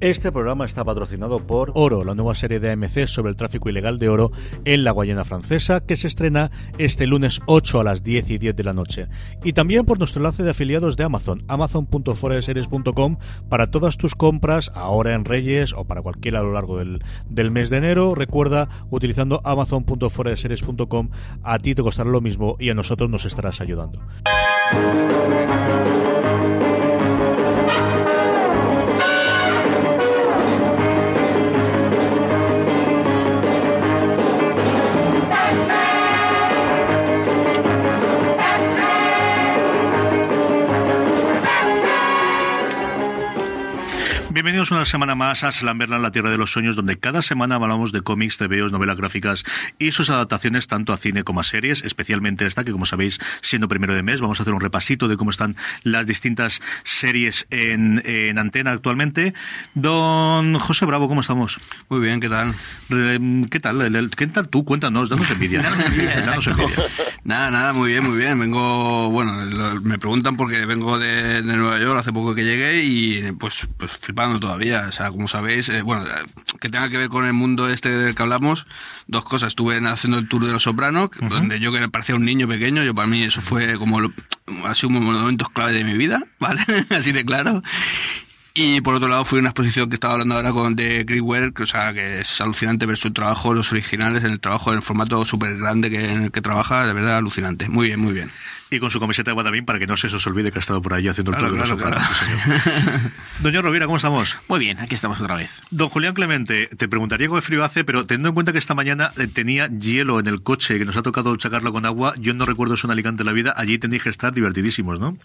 Este programa está patrocinado por Oro, la nueva serie de AMC sobre el tráfico ilegal de oro en la Guayana Francesa, que se estrena este lunes 8 a las 10 y 10 de la noche. Y también por nuestro enlace de afiliados de Amazon, amazon.foradeseries.com, para todas tus compras, ahora en Reyes o para cualquiera a lo largo del, del mes de enero. Recuerda, utilizando amazon.foradeseries.com, a ti te costará lo mismo y a nosotros nos estarás ayudando. Bienvenidos una semana más a Slamberland, la tierra de los sueños, donde cada semana hablamos de cómics, TVOs, novelas gráficas y sus adaptaciones tanto a cine como a series, especialmente esta que como sabéis, siendo primero de mes, vamos a hacer un repasito de cómo están las distintas series en, en antena actualmente. Don José Bravo, ¿cómo estamos? Muy bien, ¿qué tal? ¿Qué tal? ¿Qué tal tú? Cuéntanos, danos envidia. danos envidia. Nada, nada, muy bien, muy bien. Vengo, bueno, me preguntan porque vengo de, de Nueva York hace poco que llegué y pues, pues flipando todavía. O sea, como sabéis, eh, bueno, que tenga que ver con el mundo este del que hablamos, dos cosas. Estuve haciendo el tour de Los Sopranos, donde yo que parecía un niño pequeño, yo para mí eso fue como, ha sido un momento clave de mi vida, ¿vale? Así de claro. Y por otro lado fui a una exposición que estaba hablando ahora con de Greenwell, que, o sea, que es alucinante ver su trabajo, los originales, en el trabajo, en el formato súper grande que, en el que trabaja, de verdad alucinante. Muy bien, muy bien. Y con su camiseta de Guadamín para que no se os olvide que ha estado por ahí haciendo el claro, claro, claro. Doña Rovira, ¿cómo estamos? Muy bien, aquí estamos otra vez. Don Julián Clemente, te preguntaría cómo frío hace, pero teniendo en cuenta que esta mañana eh, tenía hielo en el coche, que nos ha tocado sacarlo con agua, yo no recuerdo eso en Alicante la vida, allí tenéis que estar divertidísimos, ¿no?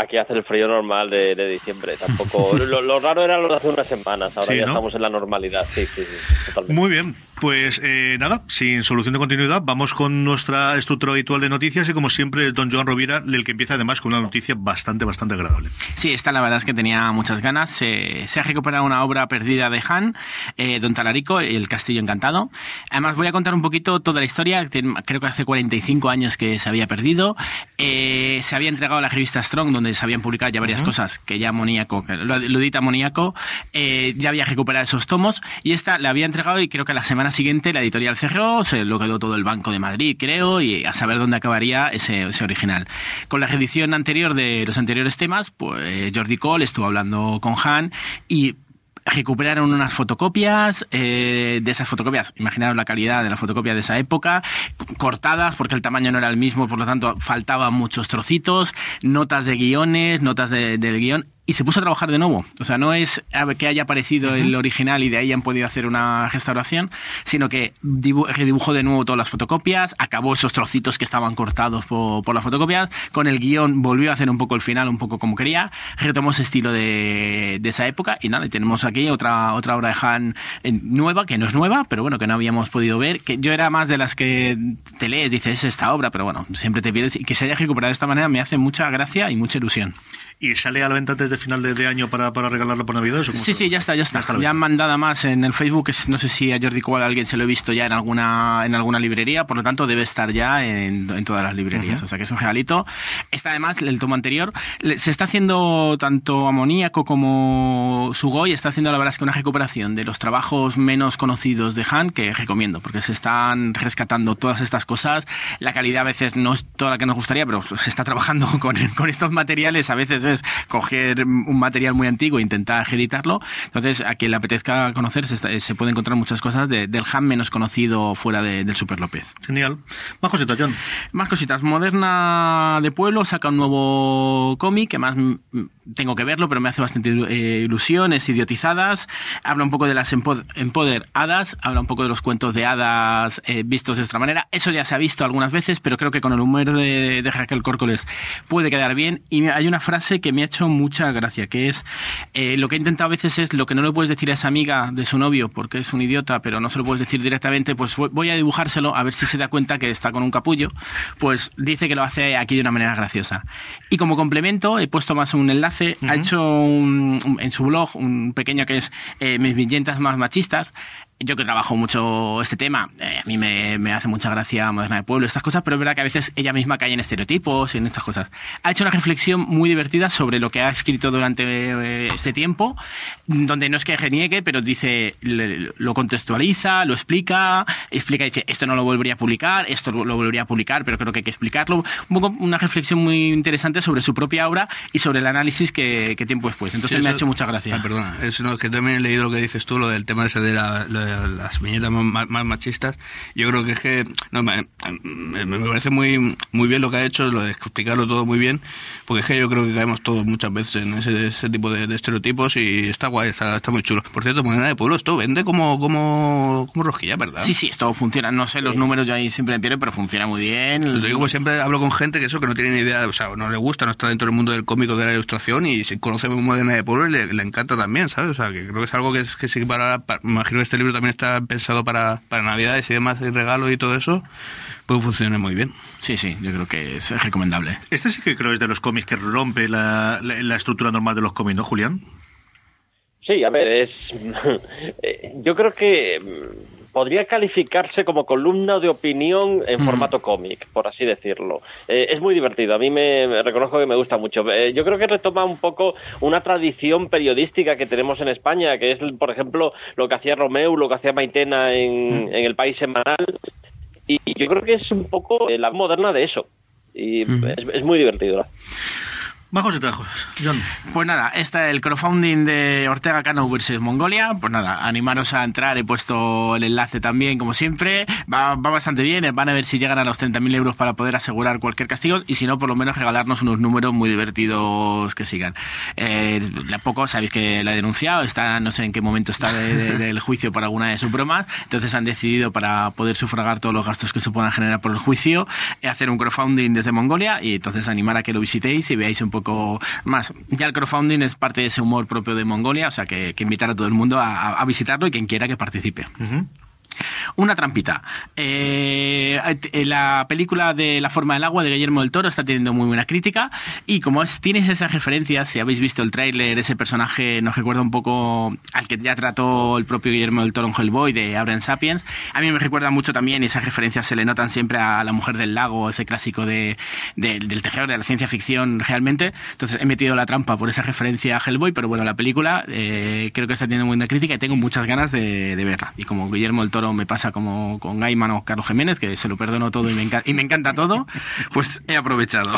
Aquí hace el frío normal de, diciembre, tampoco. lo, raro era lo de hace unas semanas, ahora ya estamos en la normalidad, sí, sí, sí, totalmente. Muy bien, pues eh, nada, sin solución de continuidad, vamos con nuestra estructura habitual de noticias y como siempre, don Joan Rovira, el que empieza además con una noticia bastante, bastante agradable. Sí, esta la verdad es que tenía muchas ganas. se ha recuperado una obra perdida de Han, eh, Don Talarico, El Castillo Encantado. Además, voy a contar un poquito toda la historia. Creo que hace 45 años que se había perdido. Eh, se había entregado a la revista Strong, donde se habían publicado ya varias cosas, que ya Moníaco, lo, edita Moníaco, eh, ya había recuperado esos tomos. Y esta la había entregado y creo que la semana siguiente la editorial cerró, se lo quedó todo el Banco de Madrid, creo, y a saber dónde acabaría ese, ese original. Con la edición anterior de los anteriores temas, pues Jordi Cole estuvo hablando con Han y recuperaron unas fotocopias eh, de esas fotocopias, imaginaros la calidad de la fotocopia de esa época, cortadas porque el tamaño no era el mismo, por lo tanto faltaban muchos trocitos, notas de guiones, notas del guion y se puso a trabajar de nuevo. O sea, no es que haya aparecido el original y de ahí han podido hacer una restauración, sino que redibujó de nuevo todas las fotocopias, acabó esos trocitos que estaban cortados por, por las fotocopias, con el guion volvió a hacer un poco el final, un poco como quería, retomó ese estilo de, de esa época y nada, y tenemos aquí otra, otra obra de Han nueva, que no es nueva, pero bueno, que no habíamos podido ver, que yo era más de las que te lees, dices, es esta obra, pero bueno, siempre te pierdes y que se haya recuperado de esta manera me hace mucha gracia y mucha ilusión. ¿Y sale a la venta antes de final de, año para, para, regalarlo por Navidad? sí, sí, ya está, ya está. Ya, han mandado más en el Facebook, no sé si a Jordi Cual alguien se lo he visto ya en alguna, en alguna librería, por lo tanto debe estar ya en, todas las librerías. O sea que es un regalito. Está además el tomo anterior. Se está haciendo tanto amoníaco como Sugoi, está haciendo la verdad es que una recuperación de los trabajos menos conocidos de Han que recomiendo, porque se están rescatando todas estas cosas. La calidad a veces no es toda la que nos gustaría, pero se está trabajando con, con estos materiales. A veces es coger un material muy antiguo e intentar editarlo. Entonces, a quien le apetezca conocer, se, se puede encontrar muchas cosas del Han menos conocido fuera del Super López. Genial. Más cositas, John. Más cositas. Moderna de Pueblo saca un nuevo cómic que más tengo que verlo, pero me hace bastante eh, ilusiones idiotizadas. Habla un poco de las Empoder Hadas, habla un poco de los cuentos de hadas eh, vistos de otra manera. Eso ya se ha visto algunas veces, pero creo que con el humor de, de Raquel Córcoles puede quedar bien. Y hay una frase que me ha hecho mucha gracia, que es eh, lo que he intentado a veces es lo que no le puedes decir a esa amiga de su novio porque es un idiota, pero no se lo puedes decir directamente, pues voy a dibujárselo a ver si se da cuenta que está con un capullo. Pues dice que lo hace aquí de una manera graciosa. Y como complemento, he puesto más un enlace ha hecho en su blog un pequeño que es eh, Mis viñetas más machistas, yo que trabajo mucho este tema, eh, a mí me, hace mucha gracia Moderna de Pueblo, estas cosas, pero es verdad que a veces ella misma cae en estereotipos y en estas cosas. Ha hecho una reflexión muy divertida sobre lo que ha escrito durante eh, este tiempo, donde no es que geniegue, pero dice, lo contextualiza, lo explica, explica, dice, esto no lo volvería a publicar, esto lo volvería a publicar, pero creo que hay que explicarlo. Un poco una reflexión muy interesante sobre su propia obra y sobre el análisis que, tiempo después. Entonces me ha hecho mucha gracia. Ah, perdona, es, que también he leído lo que dices tú, lo del tema ese de la las viñetas más, machistas, yo creo que es que no, me, parece muy muy bien lo que ha hecho, lo de explicarlo todo muy bien, porque es que yo creo que caemos todos muchas veces en ese, tipo de, estereotipos y está guay, está, muy chulo. Por cierto, Moneda de Pueblo, esto vende como, como, como rosquilla, ¿verdad? Sí, sí, esto funciona, no sé los números, yo ahí siempre me pierdo, pero funciona muy bien. Lo digo, pues siempre hablo con gente que eso, que no tiene ni idea, o sea, no le gusta, no está dentro del mundo del cómico, de la ilustración y si conoce Modena de Pueblo le, le, encanta también, ¿sabes? O sea, que creo que es algo que, es, que sí para, para, imagino que este libro también está pensado para, para Navidades y demás, y regalos y todo eso, pues funciona muy bien. Sí, sí, yo creo que es recomendable. Este sí que creo es de los cómics que rompe la, la, estructura normal de los cómics, ¿no, Julián? Sí, a ver, es. Eh, yo creo que podría calificarse como columna de opinión en formato cómic, por así decirlo. Eh, es muy divertido, a mí me, reconozco que me gusta mucho. Eh, yo creo que retoma un poco una tradición periodística que tenemos en España, que es, por ejemplo, lo que hacía Romeu, lo que hacía Maitena en, en el País Semanal. Y yo creo que es un poco la moderna de eso. Y es, es, muy divertido. Más cositas, John. Pues nada, está el crowdfunding de Ortega Cano versus Mongolia. Pues nada, animaros a entrar. He puesto el enlace también, como siempre. Va, bastante bien. Van a ver si llegan a los 30.000 euros para poder asegurar cualquier castigo. Y si no, por lo menos regalarnos unos números muy divertidos que sigan. Eh, poco sabéis que la he denunciado. Está, no sé en qué momento está del juicio por alguna de sus bromas. Entonces han decidido, para poder sufragar todos los gastos que se puedan generar por el juicio, hacer un crowdfunding desde Mongolia. Y entonces animar a que lo visitéis y veáis un poco más. Ya el crowdfunding es parte de ese humor propio de Mongolia, o sea que, invitar a todo el mundo a, visitarlo y quien quiera que participe. Una trampita. Eh, la película de La forma del agua de Guillermo del Toro está teniendo muy buena crítica y como tienes esas referencias, si habéis visto el tráiler, ese personaje nos recuerda un poco al que ya trató el propio Guillermo del Toro en Hellboy de Abraham Sapiens. A mí me recuerda mucho también y esas referencias se le notan siempre a La mujer del lago, ese clásico de, del tejedor de la ciencia ficción realmente. Entonces he metido la trampa por esa referencia a Hellboy, pero bueno, la película eh, creo que está teniendo buena crítica y tengo muchas ganas de, de verla. Y como Guillermo del Toro me pasa como con Gaiman o Carlos Jiménez, que se lo perdono todo y me, y me encanta todo, pues he aprovechado.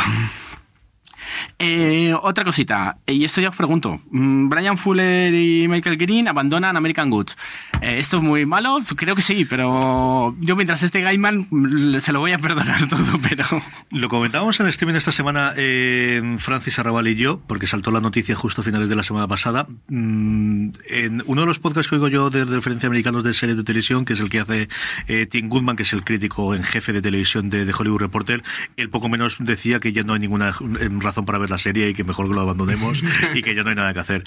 Eh, otra cosita, y esto ya os pregunto. Mm, Brian Fuller y Michael Green abandonan American Goods. Eh, ¿Esto es muy malo? Creo que sí, pero yo mientras este Gaiman mm, se lo voy a perdonar todo, pero... Lo comentábamos en el streaming esta semana eh, Francis Arrabal y yo, porque saltó la noticia justo a finales de la semana pasada. Mm, en uno de los podcasts que oigo yo de, referencia americanos de series de televisión, que es el que hace Tim Goodman, que es el crítico en jefe de televisión de, de Hollywood Reporter, él poco menos decía que ya no hay ninguna razón para para ver la serie y que mejor que lo abandonemos y que ya no hay nada que hacer.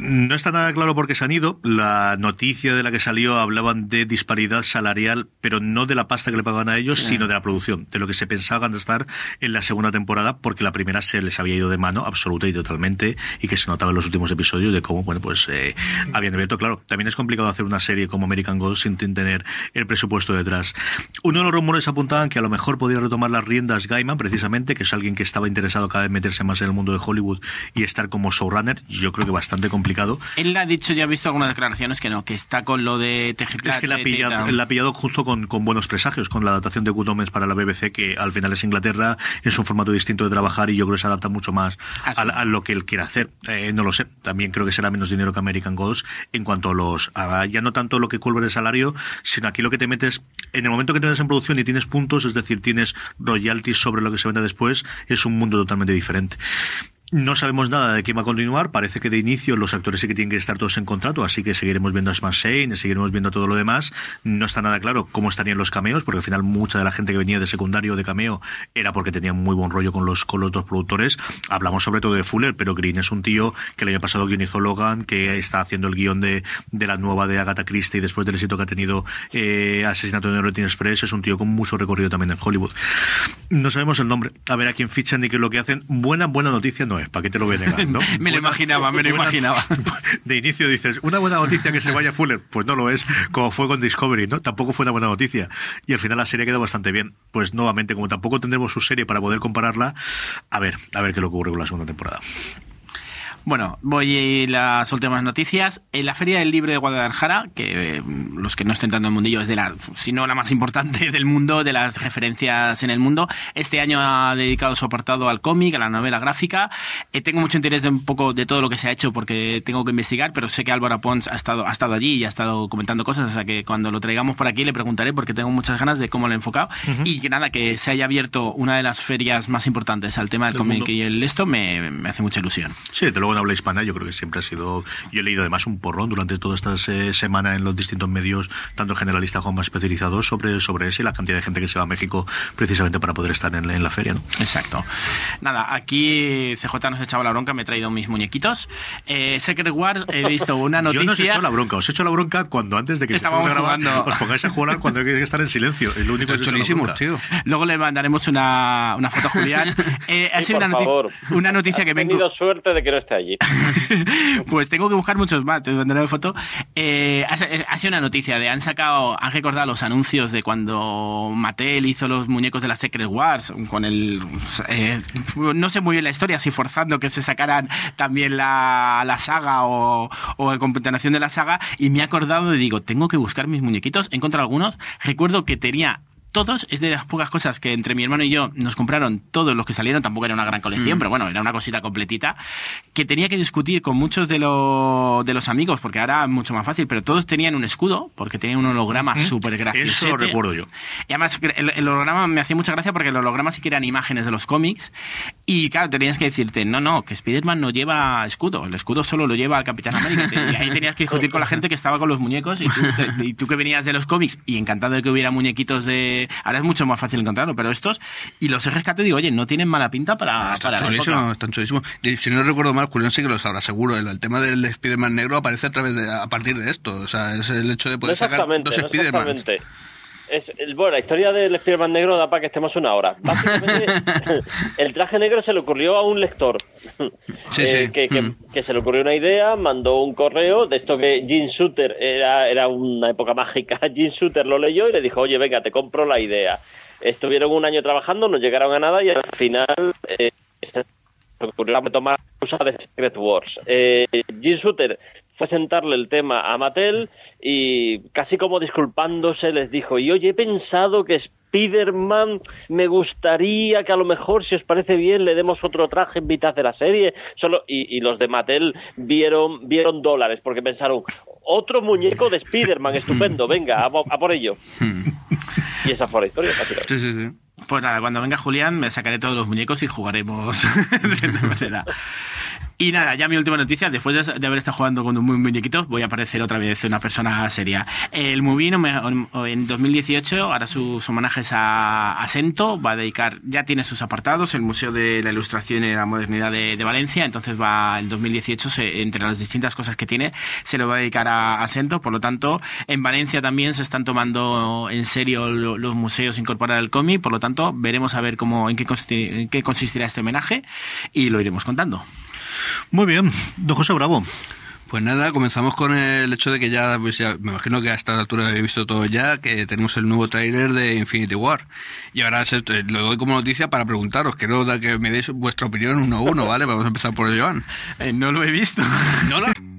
No está nada claro por qué se han ido. La noticia de la que salió hablaban de disparidad salarial, pero no de la pasta que le pagaban a ellos, sino de la producción, de lo que se pensaban estar en la segunda temporada, porque la primera se les había ido de mano absoluta y totalmente y que se notaba en los últimos episodios de cómo, bueno, pues eh, habían abierto. Claro, también es complicado hacer una serie como American Gold sin tener el presupuesto detrás. Uno de los rumores apuntaban que a lo mejor podría retomar las riendas Gaiman, precisamente, que es alguien que estaba interesado cada vez meterse más en el mundo de Hollywood y estar como showrunner. Yo creo que bastante complicado. Él ha dicho, ya ha visto algunas declaraciones que no, que está con lo de TGP. Es que la ha pillado, ha pillado justo con, con, buenos presagios, con la adaptación de Good Omens para la BBC, que al final es Inglaterra, es un formato distinto de trabajar y yo creo que se adapta mucho más ah, a, lo que él quiere hacer. Eh, no lo sé. También creo que será menos dinero que American Gods en cuanto a los. A, ya no tanto lo que cuelga el salario, sino aquí lo que te metes. En el momento que te en producción y tienes puntos, es decir, tienes royalties sobre lo que se vende después, es un mundo totalmente diferente. diferente. No sabemos nada de quién va a continuar. Parece que de inicio los actores sí que tienen que estar todos en contrato, así que seguiremos viendo a Smash Shane, seguiremos viendo todo lo demás. No está nada claro cómo estarían los cameos, porque al final mucha de la gente que venía de secundario de cameo era porque tenían muy buen rollo con los, dos productores. Hablamos sobre todo de Fuller, pero Green es un tío que el año pasado guionizó Logan, que está haciendo el guion de, la nueva de Agatha Christie después del éxito que ha tenido eh, Asesinato de Orient Express. Es un tío con mucho recorrido también en Hollywood. No sabemos el nombre, a ver a quién fichan ni qué es lo que hacen. Buena, buena noticia no ¿para qué te lo voy a negar? ¿no? me lo imaginaba, me lo imaginaba. De inicio dices, una buena noticia que se vaya Fuller, pues no lo es, como fue con Discovery, ¿no? Tampoco fue una buena noticia. Y al final la serie quedó bastante bien. Pues nuevamente, como tampoco tendremos su serie para poder compararla, a ver, a ver qué lo ocurre con la segunda temporada. Bueno, voy a las últimas noticias. En la Feria del Libro de Guadalajara, que eh, los que no estén tanto en el mundillo es de la, si no la más importante del mundo, de las referencias en el mundo, este año ha dedicado su apartado al cómic, a la novela gráfica. Eh, tengo mucho interés de un poco de todo lo que se ha hecho porque tengo que investigar, pero sé que Álvaro Pons ha estado, ha estado allí y ha estado comentando cosas, o sea que cuando lo traigamos por aquí le preguntaré porque tengo muchas ganas de cómo lo ha enfocado. Y que nada, que se haya abierto una de las ferias más importantes al tema del, cómic y el esto me, me, hace mucha ilusión. Sí, te lo en habla hispana, yo creo que siempre ha sido. Yo he leído además un porrón durante toda esta semana en los distintos medios, tanto generalistas como más especializados, sobre, sobre eso y la cantidad de gente que se va a México precisamente para poder estar en, la feria. ¿no? Exacto. Nada, aquí CJ nos echaba la bronca, me he traído mis muñequitos. Eh, Secret Wars, he visto una noticia. Yo no os he hecho la bronca, os he hecho la bronca cuando antes de que estábamos grabando. os pongáis a jugar cuando hay que estar en silencio. Es lo único que tío. Luego le mandaremos una, una foto a Julián. Eh, ha sido una, una, noticia que vengo. He tenido suerte de que no esté pues tengo que buscar muchos más, te mandaré foto. Eh, ha, sido una noticia de han sacado, han recordado los anuncios de cuando Mattel hizo los muñecos de la Secret Wars con el eh, no sé muy bien la historia, si forzando que se sacaran también la, la saga o, o continuación de la saga y me he acordado y digo, tengo que buscar mis muñequitos, he encontrado algunos, recuerdo que tenía todos, es de las pocas cosas que entre mi hermano y yo nos compraron todos los que salieron, tampoco era una gran colección, mm. pero bueno, era una cosita completita, que tenía que discutir con muchos de, de los amigos, porque ahora es mucho más fácil, pero todos tenían un escudo, porque tenían un holograma súper gracioso. Eso lo recuerdo yo. Y además, el, holograma me hacía mucha gracia porque el holograma sí que eran imágenes de los cómics, y claro, tenías que decirte, no, no, que Spider-Man no lleva escudo, el escudo solo lo lleva al Capitán América, y ahí tenías que discutir con la gente que estaba con los muñecos, y tú, y tú que venías de los cómics, y encantado de que hubiera muñequitos de Ahora es mucho más fácil encontrarlo, pero estos, y los he rescate, digo, oye, no tienen mala pinta para. Están chulísimos, están chulísimos. Si no recuerdo mal, Julián sí que lo sabrá seguro. El, tema del Spider-Man negro aparece a través de, a partir de esto. O sea, es el hecho de poder sacar dos Spider-Man. Es, bueno, la historia del Spider-Man negro da para que estemos una hora. Básicamente, el traje negro se le ocurrió a un lector. Sí, sí. Eh, mm. Que, se le ocurrió una idea, mandó un correo de esto que Jim Shooter era, era una época mágica. Jim Shooter lo leyó y le dijo, oye, venga, te compro la idea. Estuvieron un año trabajando, no llegaron a nada y al final eh, se ocurrió tomar la de Secret Wars. Eh, Jim Shooter fue sentarle el tema a Mattel y casi como disculpándose les dijo, y oye, he pensado que Spider-Man me gustaría que a lo mejor, si os parece bien, le demos otro traje en mitad de la serie. Solo, y, los de Mattel vieron, vieron dólares porque pensaron, otro muñeco de Spider-Man, estupendo, venga, a, por ello. y esa fue la historia, Sí, sí, sí. Pues nada, cuando venga Julián me sacaré todos los muñecos y jugaremos de manera. Y nada, ya mi última noticia, después de, haber estado jugando con muy muñequito, voy a aparecer otra vez una persona seria. El Movino en 2018 hará sus homenajes a, a, Sento, va a dedicar, ya tiene sus apartados, el Museo de la Ilustración y la Modernidad de, Valencia, entonces va en 2018, entre las distintas cosas que tiene, se lo va a dedicar a, a, Sento, por lo tanto, en Valencia también se están tomando en serio los museos incorporar el cómic, por lo tanto, veremos a ver cómo, en qué, en qué consistirá este homenaje y lo iremos contando. Muy bien, don José Bravo. Pues nada, comenzamos con el hecho de que ya, pues ya, me imagino que a esta altura habéis visto todo ya, que tenemos el nuevo tráiler de Infinity War. Y ahora lo doy como noticia para preguntaros, quiero que me deis vuestra opinión uno a uno, ¿vale? Vamos a empezar por Joan. Eh, no lo he visto. ¿No lo...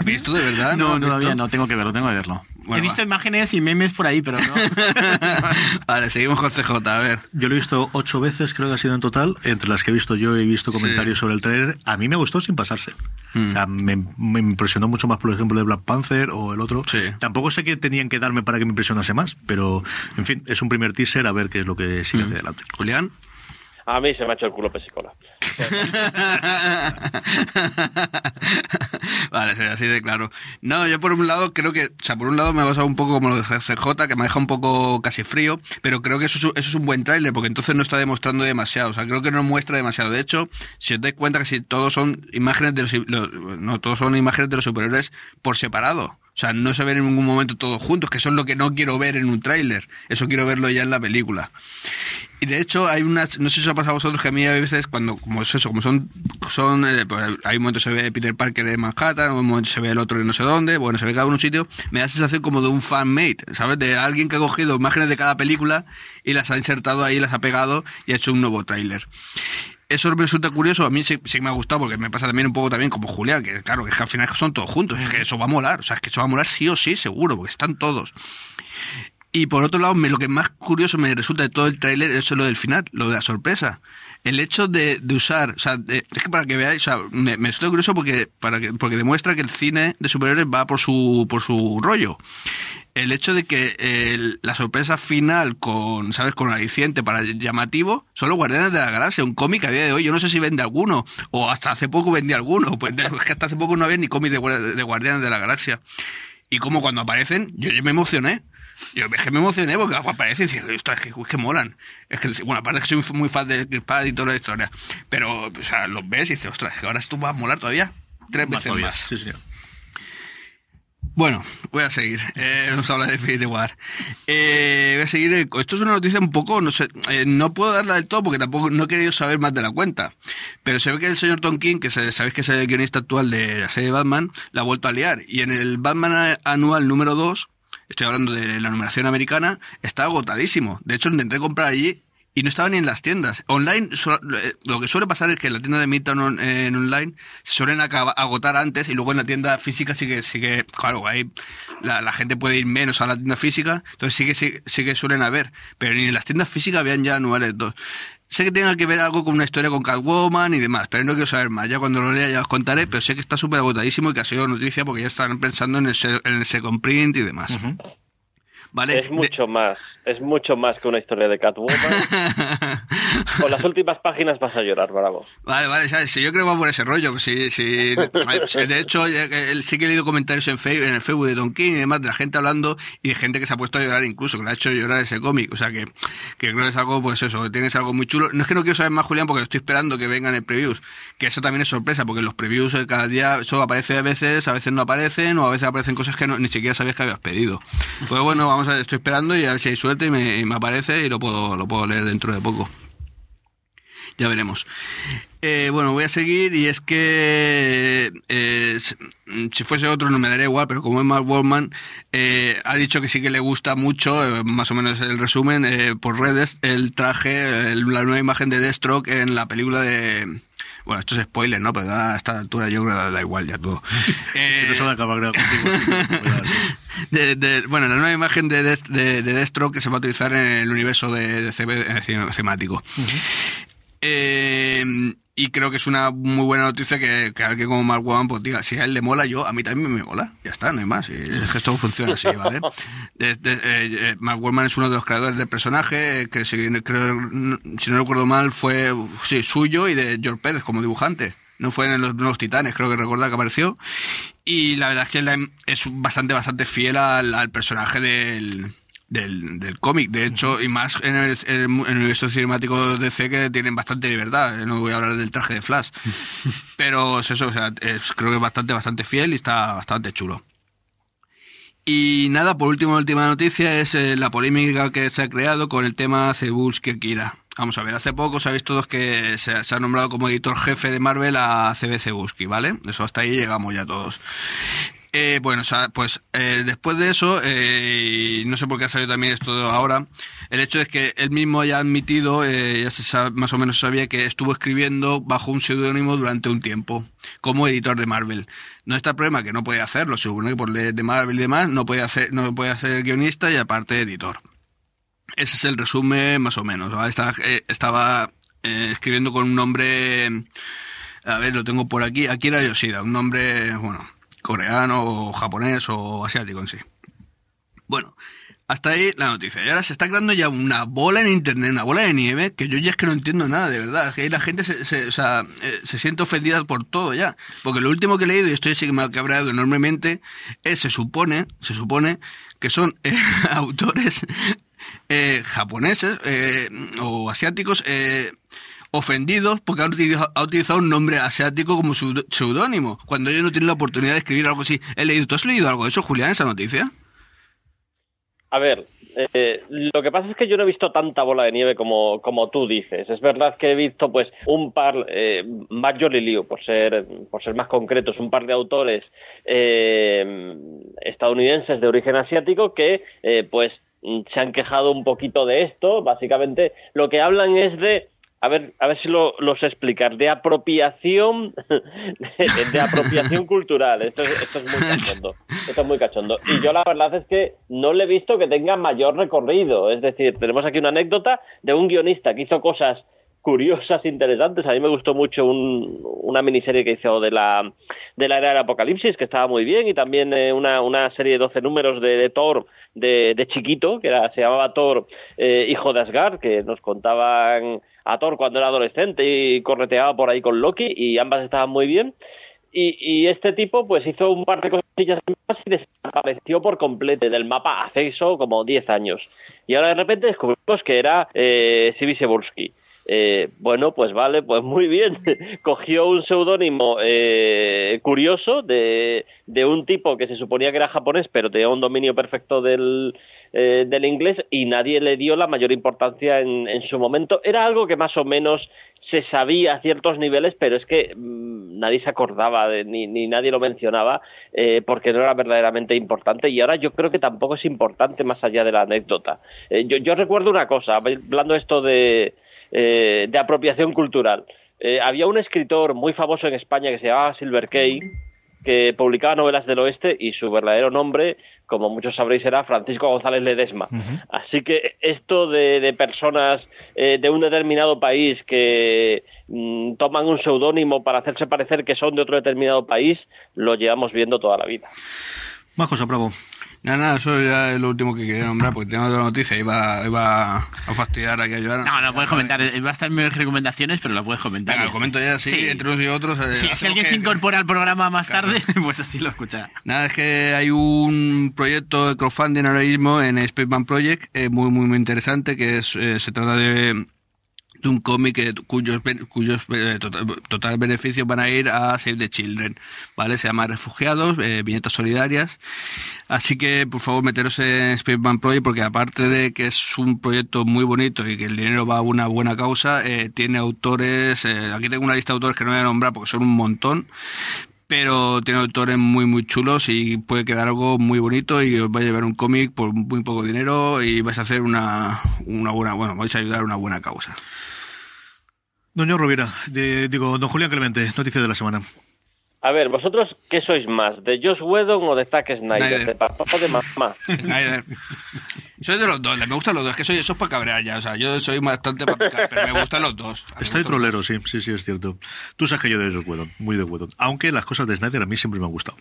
¿Visto de verdad? No, no todavía no, tengo que verlo, tengo que verlo. he visto imágenes y memes por ahí, pero no. vale, seguimos con CJ, a ver. Yo lo he visto ocho veces, creo que ha sido en total, entre las que he visto yo he visto comentarios sobre el trailer. A mí me gustó sin pasarse. Hmm. O sea, me, impresionó mucho más, por ejemplo, de Black Panther o el otro. Tampoco sé qué tenían que darme para que me impresionase más, pero, en fin, es un primer teaser a ver qué es lo que sigue hmm. hacia adelante. Julián. A mí se me ha hecho el culo pesicola. vale, así de claro. No, yo por un lado creo que, o sea, por un lado me ha pasado un poco como lo de CJ, que me deja un poco casi frío, pero creo que eso, es un buen tráiler, porque entonces no está demostrando demasiado. O sea, creo que no muestra demasiado. De hecho, si os dais cuenta que si todos son imágenes de los, no, todos son imágenes de los superiores por separado. O sea, no se ven en ningún momento todos juntos, que eso es lo que no quiero ver en un tráiler. Eso quiero verlo ya en la película. Y de hecho hay unas, no sé si os ha pasado a vosotros que a mí a veces cuando, como es eso, como son, son eh, pues, hay un momento se ve Peter Parker en Manhattan, un momento se ve el otro en no sé dónde, bueno, se ve cada uno en un sitio, me da sensación como de un fan-made, ¿sabes? De alguien que ha cogido imágenes de cada película y las ha insertado ahí, las ha pegado y ha hecho un nuevo tráiler eso me resulta curioso, a mí sí, sí, me ha gustado porque me pasa también un poco también como Julián, que claro, que al final son todos juntos, es que eso va a molar, o sea, es que eso va a molar sí o sí, seguro, porque están todos. Y por otro lado, me, lo que más curioso me resulta de todo el tráiler es lo del final, lo de la sorpresa. El hecho de, de usar, o sea, es que para que veáis, o sea, me, me resulta curioso porque, para que, porque demuestra que el cine de superhéroes va por su, por su rollo el hecho de que la sorpresa final con, ¿sabes? Con aliciente para llamativo son los Guardianes de la Galaxia, un cómic a día de hoy. Yo no sé si vende alguno, o hasta hace poco vendía alguno. Pues es que hasta hace poco no había ni cómic de, de Guardianes de la Galaxia. Y como cuando aparecen, yo me emocioné. Yo es que me emocioné porque aparece y dice, ostras, es que, que molan. Es que, bueno, aparte que soy muy fan de Chris y toda la historia. Pero, o sea, los ves y dices, ostras, que ahora esto va a molar todavía tres veces más. Sí, señor. Bueno, voy a seguir. Eh, vamos a hablar de Infinity War. Eh, voy a seguir. Eh, esto es una noticia un poco, no sé, eh, no puedo darla del todo porque tampoco no he querido saber más de la cuenta. Pero se ve que el señor Tom King, que sabéis que es el guionista actual de la serie Batman, la ha vuelto a liar. Y en el Batman anual número 2, estoy hablando de la numeración americana, está agotadísimo. De hecho, intenté comprar allí y no estaba ni en las tiendas. Online, eh, lo que suele pasar es que en la tienda de Midtown en online se suelen agotar antes y luego en la tienda física sí que, sí que claro, ahí la, gente puede ir menos a la tienda física, entonces sí que, sí, que suelen haber, pero ni en las tiendas físicas habían ya anuales dos. Sé que tenga que ver algo con una historia con Catwoman y demás, pero no quiero saber más. Ya cuando lo lea ya os contaré, pero sé que está súper agotadísimo y que ha sido noticia porque ya están pensando en el, en el second print y demás. ¿vale? Es mucho más, es mucho más que una historia de Catwoman. Con las últimas páginas vas a llorar, bravo. Vale, vale, ¿sabes? Si yo creo que va por ese rollo. Si, si, de hecho, él sí que he leído comentarios en, Facebook, en el Facebook de Don King y demás, de la gente hablando y de gente que se ha puesto a llorar incluso, que le ha hecho llorar ese cómic. O sea, que, que creo que es algo, pues eso, que tienes algo muy chulo. No es que no quiero saber más, Julián, porque lo estoy esperando que vengan el previews. Que eso también es sorpresa, porque los previews eh, cada día, eso aparece a veces, a veces no aparecen, o a veces aparecen cosas que ni siquiera sabías que habías pedido. Pues bueno, vamos a, estoy esperando y a ver si hay suerte y me, me aparece y lo puedo, lo puedo leer dentro de poco. Ya veremos. Eh, bueno, voy a seguir y es que eh, si fuese otro no me daría igual, pero como es Mark Wallman, eh, ha dicho que sí que le gusta mucho, eh, más o menos el resumen, eh, por redes, el traje, la nueva imagen de Deathstroke en la película de... Bueno, esto es spoiler, ¿no? Pero a esta altura yo creo que da igual ya todo. Eh, Si no se va a acabar creo, de, de- bueno, la nueva imagen de, de, de Deathstroke que se va a utilizar en el universo de, CB eh, cine- cinemático. Eh, y creo que es una muy buena noticia que, que alguien como Mark Wahlberg pues diga, si a él le mola, yo, a mí también me mola. Ya está, no hay más. Y es que esto funciona así, ¿vale? De- de- eh, eh, Mark Wahlberg es uno de los creadores del personaje, que si, creo, si no recuerdo mal fue sí, suyo y de George Pérez como dibujante. No fue en los Nuevos Titanes, creo que recuerda que apareció. Y la verdad es que es bastante, bastante fiel al, al personaje del, del, del cómic. De hecho, y más en el, en el universo cinemático de DC que tienen bastante libertad. No voy a hablar del traje de Flash. Pero es eso, o sea, es- creo que es bastante, bastante fiel y está bastante chulo. Y nada, por último, la última noticia es eh, la polémica que se ha creado con el tema Cebulski Kira. Vamos a ver, hace poco sabéis todos que se, se ha nombrado como editor jefe de Marvel a CB Cebulski, ¿vale? Eso hasta ahí llegamos ya todos. Eh, bueno, o sea, pues eh, después de eso, eh, y no sé por qué ha salido también esto ahora, el hecho es que él mismo haya admitido, eh, ya se más o menos sabía que estuvo escribiendo bajo un seudónimo durante un tiempo, como editor de Marvel. No está el problema que no puede hacerlo, se supone que por ley de Marvel y demás, no puede hacer, no puede ser guionista y aparte editor. Ese es el resumen más o menos. Estaba, eh, eh, escribiendo con un nombre, a ver, lo tengo por aquí, Akira Yoshida, un nombre, bueno, coreano o japonés o asiático en sí. Bueno, hasta ahí la noticia. Y ahora se está creando ya una bola en internet, una bola de nieve, que yo ya es que no entiendo nada, de verdad. Es que la gente se, se, o sea, eh, se siente ofendida por todo ya. Porque lo último que he leído, y estoy sí que me ha cabreado enormemente, es, se supone, se supone que son eh, autores eh, japoneses eh, o asiáticos eh, ofendidos porque han utilizado, ha utilizado un nombre asiático como pseudo- seudónimo, cuando ellos no tienen la oportunidad de escribir algo así. He leído, ¿tú has leído algo de eso, Julián, esa noticia? A ver, eh, lo que pasa es que yo no he visto tanta bola de nieve como, como tú dices. Es verdad que he visto pues un par, eh, Mac Jolie Liu, por ser, por ser más concretos, un par de autores eh, estadounidenses de origen asiático que eh, pues se han quejado un poquito de esto. Básicamente lo que hablan es de a ver, a ver si lo, lo sé explicar, de apropiación, de, apropiación cultural. Esto es, esto es muy cachondo. Esto es muy cachondo. Y yo la verdad es que no le he visto que tenga mayor recorrido. Es decir, tenemos aquí una anécdota de un guionista que hizo cosas curiosas, interesantes. A mí me gustó mucho un- una miniserie que hizo de la, de la era del apocalipsis, que estaba muy bien, y también eh, una, una serie de 12 números de, Thor de, de chiquito, que era, se llamaba Thor eh, Hijo de Asgard, que nos contaban a Thor cuando era adolescente y correteaba por ahí con Loki, y ambas estaban muy bien. Y, y este tipo pues hizo un par de cosillas más y desapareció por completo del mapa hace eso como 10 años. Y ahora de repente descubrimos que era eh, Sibi Sebursky. Eh, bueno, pues vale, pues muy bien. Cogió un seudónimo eh, curioso de, de un tipo que se suponía que era japonés, pero tenía un dominio perfecto del, eh, del inglés y nadie le dio la mayor importancia en, en su momento. Era algo que más o menos se sabía a ciertos niveles, pero es que mmm, nadie se acordaba de, ni, ni nadie lo mencionaba eh, porque no era verdaderamente importante y ahora yo creo que tampoco es importante más allá de la anécdota. Eh, yo, yo recuerdo una cosa, hablando esto de, eh, de apropiación cultural. Eh, había un escritor muy famoso en España que se llamaba Silver Kay, que publicaba novelas del oeste y su verdadero nombre, como muchos sabréis, era Francisco González Ledesma. Uh -huh. Así que esto de, de personas eh, de un determinado país que mm, toman un seudónimo para hacerse parecer que son de otro determinado país, lo llevamos viendo toda la vida. Más cosa, bravo. Nada, nada, eso ya es lo último que quería nombrar, porque tengo otra noticia, iba, iba a fastidiar a que ayudara. No, no puedes comentar, va a estar en mis recomendaciones, pero lo puedes comentar. Lo comento ya, sí, entre unos y otros. Eh, si alguien se incorpora al programa más tarde, pues así lo escucha. Nada, es que hay un proyecto de crowdfunding ahora mismo en Spaceman Project, eh, muy, muy, muy interesante, que es, eh, se trata de de un cómic cuyos, cuyos eh, total, beneficios van a ir a Save the Children, ¿vale? Se llama Refugiados, eh, viñetas solidarias. Así que, por favor, meteros en Spaceman Project porque aparte de que es un proyecto muy bonito y que el dinero va a una buena causa, eh, tiene autores, aquí tengo una lista de autores que no voy a nombrar porque son un montón, pero tiene autores muy muy chulos y puede quedar algo muy bonito y os va a llevar un cómic por muy poco dinero y vais a hacer una, una buena, bueno, vais a ayudar a una buena causa. Doña Rovira, digo, don Julián Clemente, noticia de la semana. A ver, ¿vosotros qué sois más? ¿De Josh Whedon o de Zack Snyder? ¿De papá o de mamá? Snyder. Soy de los dos, me gustan los dos, es que soy, eso es para cabrear ya, o sea, yo soy bastante para picar, pero me gustan los dos. Está el trolero, sí, sí, sí, es cierto. Tú sabes que yo de Josh Whedon, muy de Whedon. Aunque las cosas de Snyder a mí siempre me han gustado.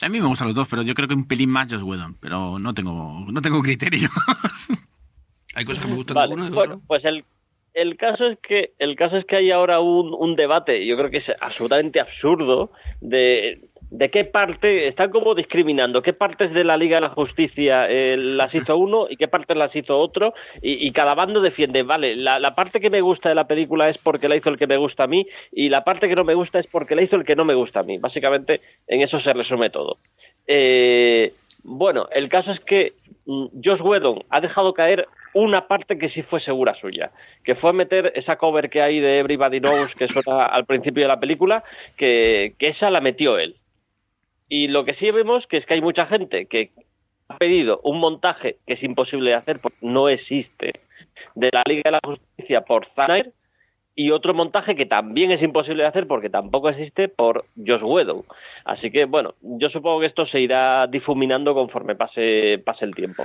A mí me gustan los dos, pero yo creo que un pelín más Josh Whedon, pero no tengo, no tengo criterio. Hay cosas que me gustan de uno y de bueno, Pues el el caso es que el caso es que hay ahora un, un debate, yo creo que es absolutamente absurdo de, de qué parte están como discriminando, qué partes de la Liga de la Justicia eh, las hizo uno y qué partes las hizo otro, y, cada bando defiende, vale, la, parte que me gusta de la película es porque la hizo el que me gusta a mí, y la parte que no me gusta es porque la hizo el que no me gusta a mí. Básicamente, en eso se resume todo. Eh, bueno, el caso es que mm, Josh Whedon ha dejado caer una parte que sí fue segura suya, que fue meter esa cover que hay de Everybody Knows que suena al principio de la película, que, esa la metió él. Y lo que sí vemos que es que hay mucha gente que ha pedido un montaje que es imposible de hacer porque no existe de la Liga de la Justicia por Zaner y otro montaje que también es imposible de hacer porque tampoco existe por Josh Whedon. Así que bueno, yo supongo que esto se irá difuminando conforme pase, pase el tiempo.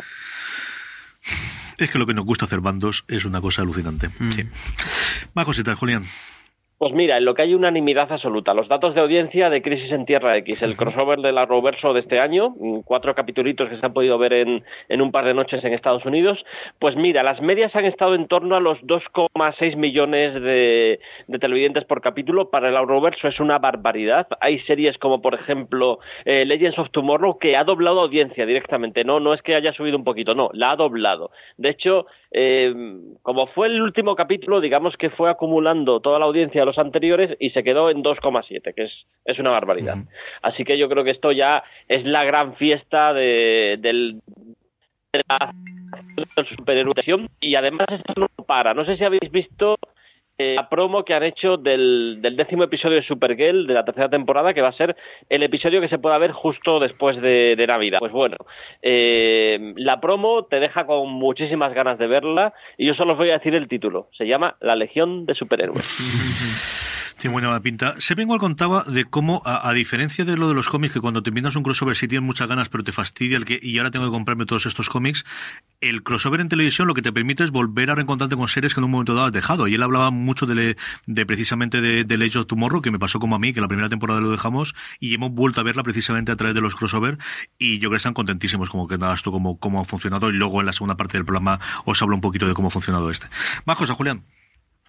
Es que lo que nos gusta hacer bandos es una cosa alucinante. Mm. Sí. Más cositas, Julián. Pues mira, en lo que hay unanimidad absoluta, los datos de audiencia de Crisis en Tierra X, el crossover de la Roverso de este año, mm, cuatro capitulitos que se han podido ver en, en un par de noches en Estados Unidos, pues mira, las medias han estado en torno a los 2,6 millones de, de, televidentes por capítulo. Para el Roverso es una barbaridad. Hay series como, por ejemplo, eh, Legends of Tomorrow, que ha doblado audiencia directamente. No, no es que haya subido un poquito, no, la ha doblado. De hecho, eh, como fue el último capítulo, digamos que fue acumulando toda la audiencia de los anteriores y se quedó en 2,7, que es, es una barbaridad. Así que yo creo que esto ya es la gran fiesta de, del, de la y además esto no para. No sé si habéis visto eh, la promo que han hecho del, décimo episodio de Supergirl de la tercera temporada, que va a ser el episodio que se pueda ver justo después de, Navidad. Pues bueno, eh, la promo te deja con muchísimas ganas de verla y yo solo os voy a decir el título. Se llama La Legión de Superhéroes. Tiene buena pinta. Se igual contaba de cómo, a, diferencia de lo de los cómics, que cuando te un crossover sí tienes muchas ganas, pero te fastidia el que, y ahora tengo que comprarme todos estos cómics, el crossover en televisión lo que te permite es volver a reencontrarte con series que en un momento dado has dejado. Y él hablaba mucho de, precisamente de, de Age of Tomorrow, que me pasó como a mí, que la primera temporada lo dejamos, y hemos vuelto a verla precisamente a través de los crossover, y yo creo que están contentísimos como que nada esto cómo, cómo ha funcionado, y luego en la segunda parte del programa os hablo un poquito de cómo ha funcionado este. Más cosas, Julián.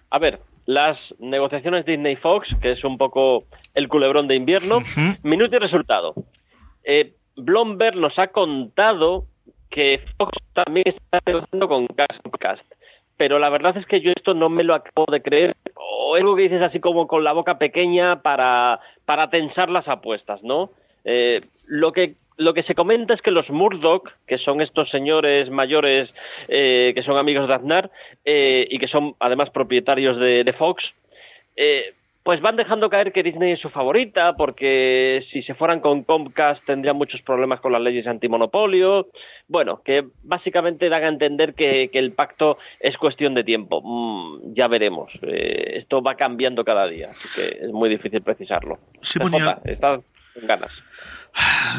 A ver, las negociaciones Disney-Fox, que es un poco el culebrón de invierno, minuto y resultado. Eh, Blomberg nos ha contado que Fox también está negociando con Cast, pero la verdad es que yo esto no me lo acabo de creer, o es algo que dices así como con la boca pequeña para, para tensar las apuestas, ¿no? Eh, lo que lo que se comenta es que los Murdoch, que son estos señores mayores eh, que son amigos de Aznar eh, y que son además propietarios de, Fox, eh, pues van dejando caer que Disney es su favorita, porque si se fueran con Comcast tendrían muchos problemas con las leyes antimonopolio. Bueno, que básicamente dan a entender que, el pacto es cuestión de tiempo. Mm, ya veremos. esto va cambiando cada día, así que es muy difícil precisarlo. Se ponía... está ganas.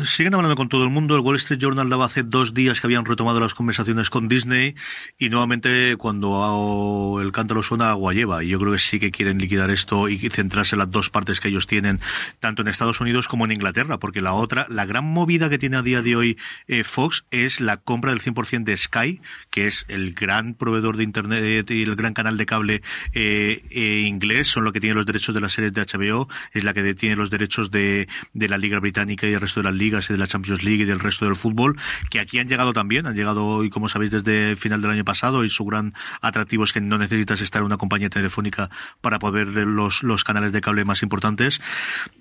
Siguen hablando con todo el mundo. El Wall Street Journal daba hace dos días que habían retomado las conversaciones con Disney y nuevamente cuando el cántaro suena agua lleva. Y yo creo que sí que quieren liquidar esto y centrarse en las dos partes que ellos tienen, tanto en Estados Unidos como en Inglaterra, porque la otra, la gran movida que tiene a día de hoy eh, Fox es la compra del 100% de Sky, que es el gran proveedor de Internet y el gran canal de cable eh, eh, inglés, son los que tienen los derechos de las series de HBO, es la que tiene los derechos de, de la Liga Británica y el resto de las ligas y de la Champions League y del resto del fútbol, que aquí han llegado también, han llegado hoy, como sabéis, desde final del año pasado y su gran atractivo es que no necesitas estar en una compañía telefónica para poder ver los, los canales de cable más importantes.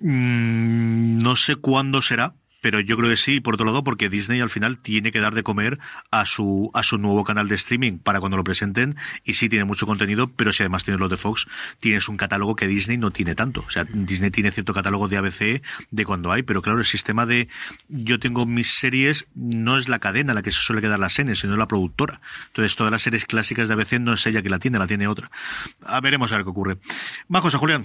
Mm, no sé cuándo será, pero yo creo que sí, por otro lado, porque Disney al final tiene que dar de comer a su, a su nuevo canal de streaming para cuando lo presenten, y sí tiene mucho contenido, pero si además tienes lo de Fox, tienes un catálogo que Disney no tiene tanto. O sea, Disney tiene cierto catálogo de ABC de cuando hay, pero claro, el sistema de yo tengo mis series no es la cadena la que se suele quedar la series, sino la productora. Entonces, todas las series clásicas de ABC no es ella que la tiene, la tiene otra. A veremos a ver qué ocurre. Más cosa, Julián.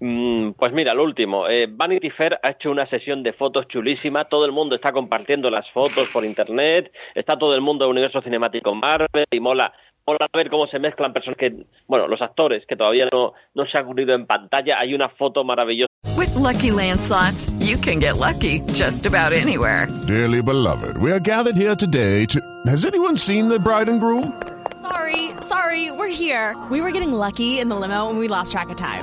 Mm, pues mira, lo último. Eh, Vanity Fair ha hecho una sesión de fotos chulísima. Todo el mundo está compartiendo las fotos por internet. Está todo el mundo del universo cinemático Marvel y mola. Mola ver cómo se mezclan personas que, bueno, los actores que todavía no, no se han unido en pantalla. Hay una foto maravillosa. With lucky landslots, you can get lucky just about anywhere. Dearly beloved, we are gathered here today to. Has anyone seen the bride and groom? Sorry, sorry, we're here. We were getting lucky in the limo and we lost track of time.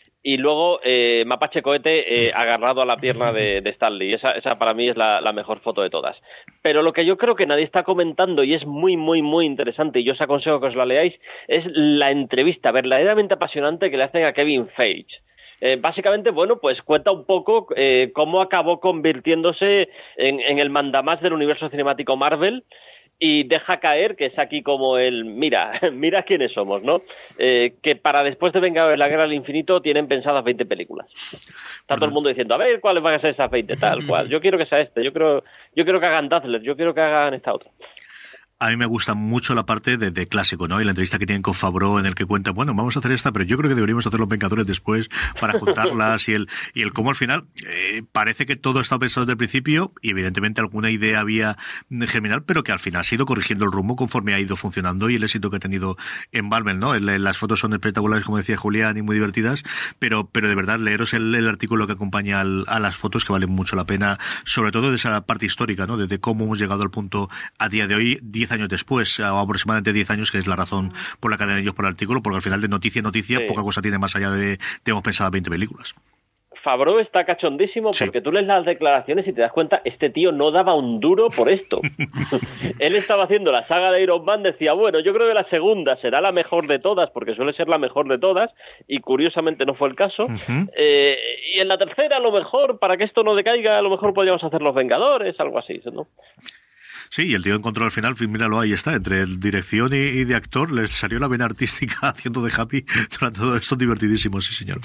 y luego eh, Mapache Cohete eh, agarrado a la pierna de, Stanley. Esa, esa para mí es la, la, mejor foto de todas. Pero lo que yo creo que nadie está comentando y es muy, muy, muy interesante y yo os aconsejo que os la leáis es la entrevista verdaderamente apasionante que le hacen a Kevin Feige. Eh, básicamente, bueno, pues cuenta un poco eh, cómo acabó convirtiéndose en, en el mandamás del universo cinemático Marvel y deja caer que es aquí como el mira, mira quiénes somos, ¿no? Eh, que para después de Vengadores la Guerra del Infinito tienen pensadas 20 películas. Está todo el mundo diciendo, a ver cuáles van a ser esas 20, tal cual. Yo quiero que sea este, yo creo, yo quiero que hagan Dazzler, yo quiero que hagan esta otra a mí me gusta mucho la parte de, clásico, ¿no? Y la entrevista que tienen con Fabro en el que cuenta, bueno, vamos a hacer esta, pero yo creo que deberíamos hacer los Vengadores después para juntarlas y el, y el cómo al final eh, parece que todo estaba pensado desde el principio y evidentemente alguna idea había germinal, pero que al final ha ido corrigiendo el rumbo conforme ha ido funcionando y el éxito que ha tenido en Marvel, ¿no? Las fotos son espectaculares, como decía Julián, y muy divertidas, pero, pero de verdad leeros el, artículo que acompaña al, a las fotos que valen mucho la pena, sobre todo de esa parte histórica, ¿no? De, de cómo hemos llegado al punto a día de hoy, 10 años después, o aproximadamente 10 años, que es la razón por la que ellos por el artículo, porque al final de noticia noticia sí. poca cosa tiene más allá de, tenemos pensadas 20 películas. Fabro está cachondísimo porque sí. tú lees las declaraciones y te das cuenta, este tío no daba un duro por esto. Él estaba haciendo la saga de Iron Man, decía, bueno, yo creo que la segunda será la mejor de todas, porque suele ser la mejor de todas, y curiosamente no fue el caso. Uh -huh. eh, y en la tercera, a lo mejor, para que esto no decaiga, a lo mejor podríamos hacer Los Vengadores, algo así, ¿no? Sí, y el tío encontró al final, míralo, ahí está, entre dirección y, de actor, le salió la vena artística haciendo de Happy durante todo esto divertidísimo, sí señor.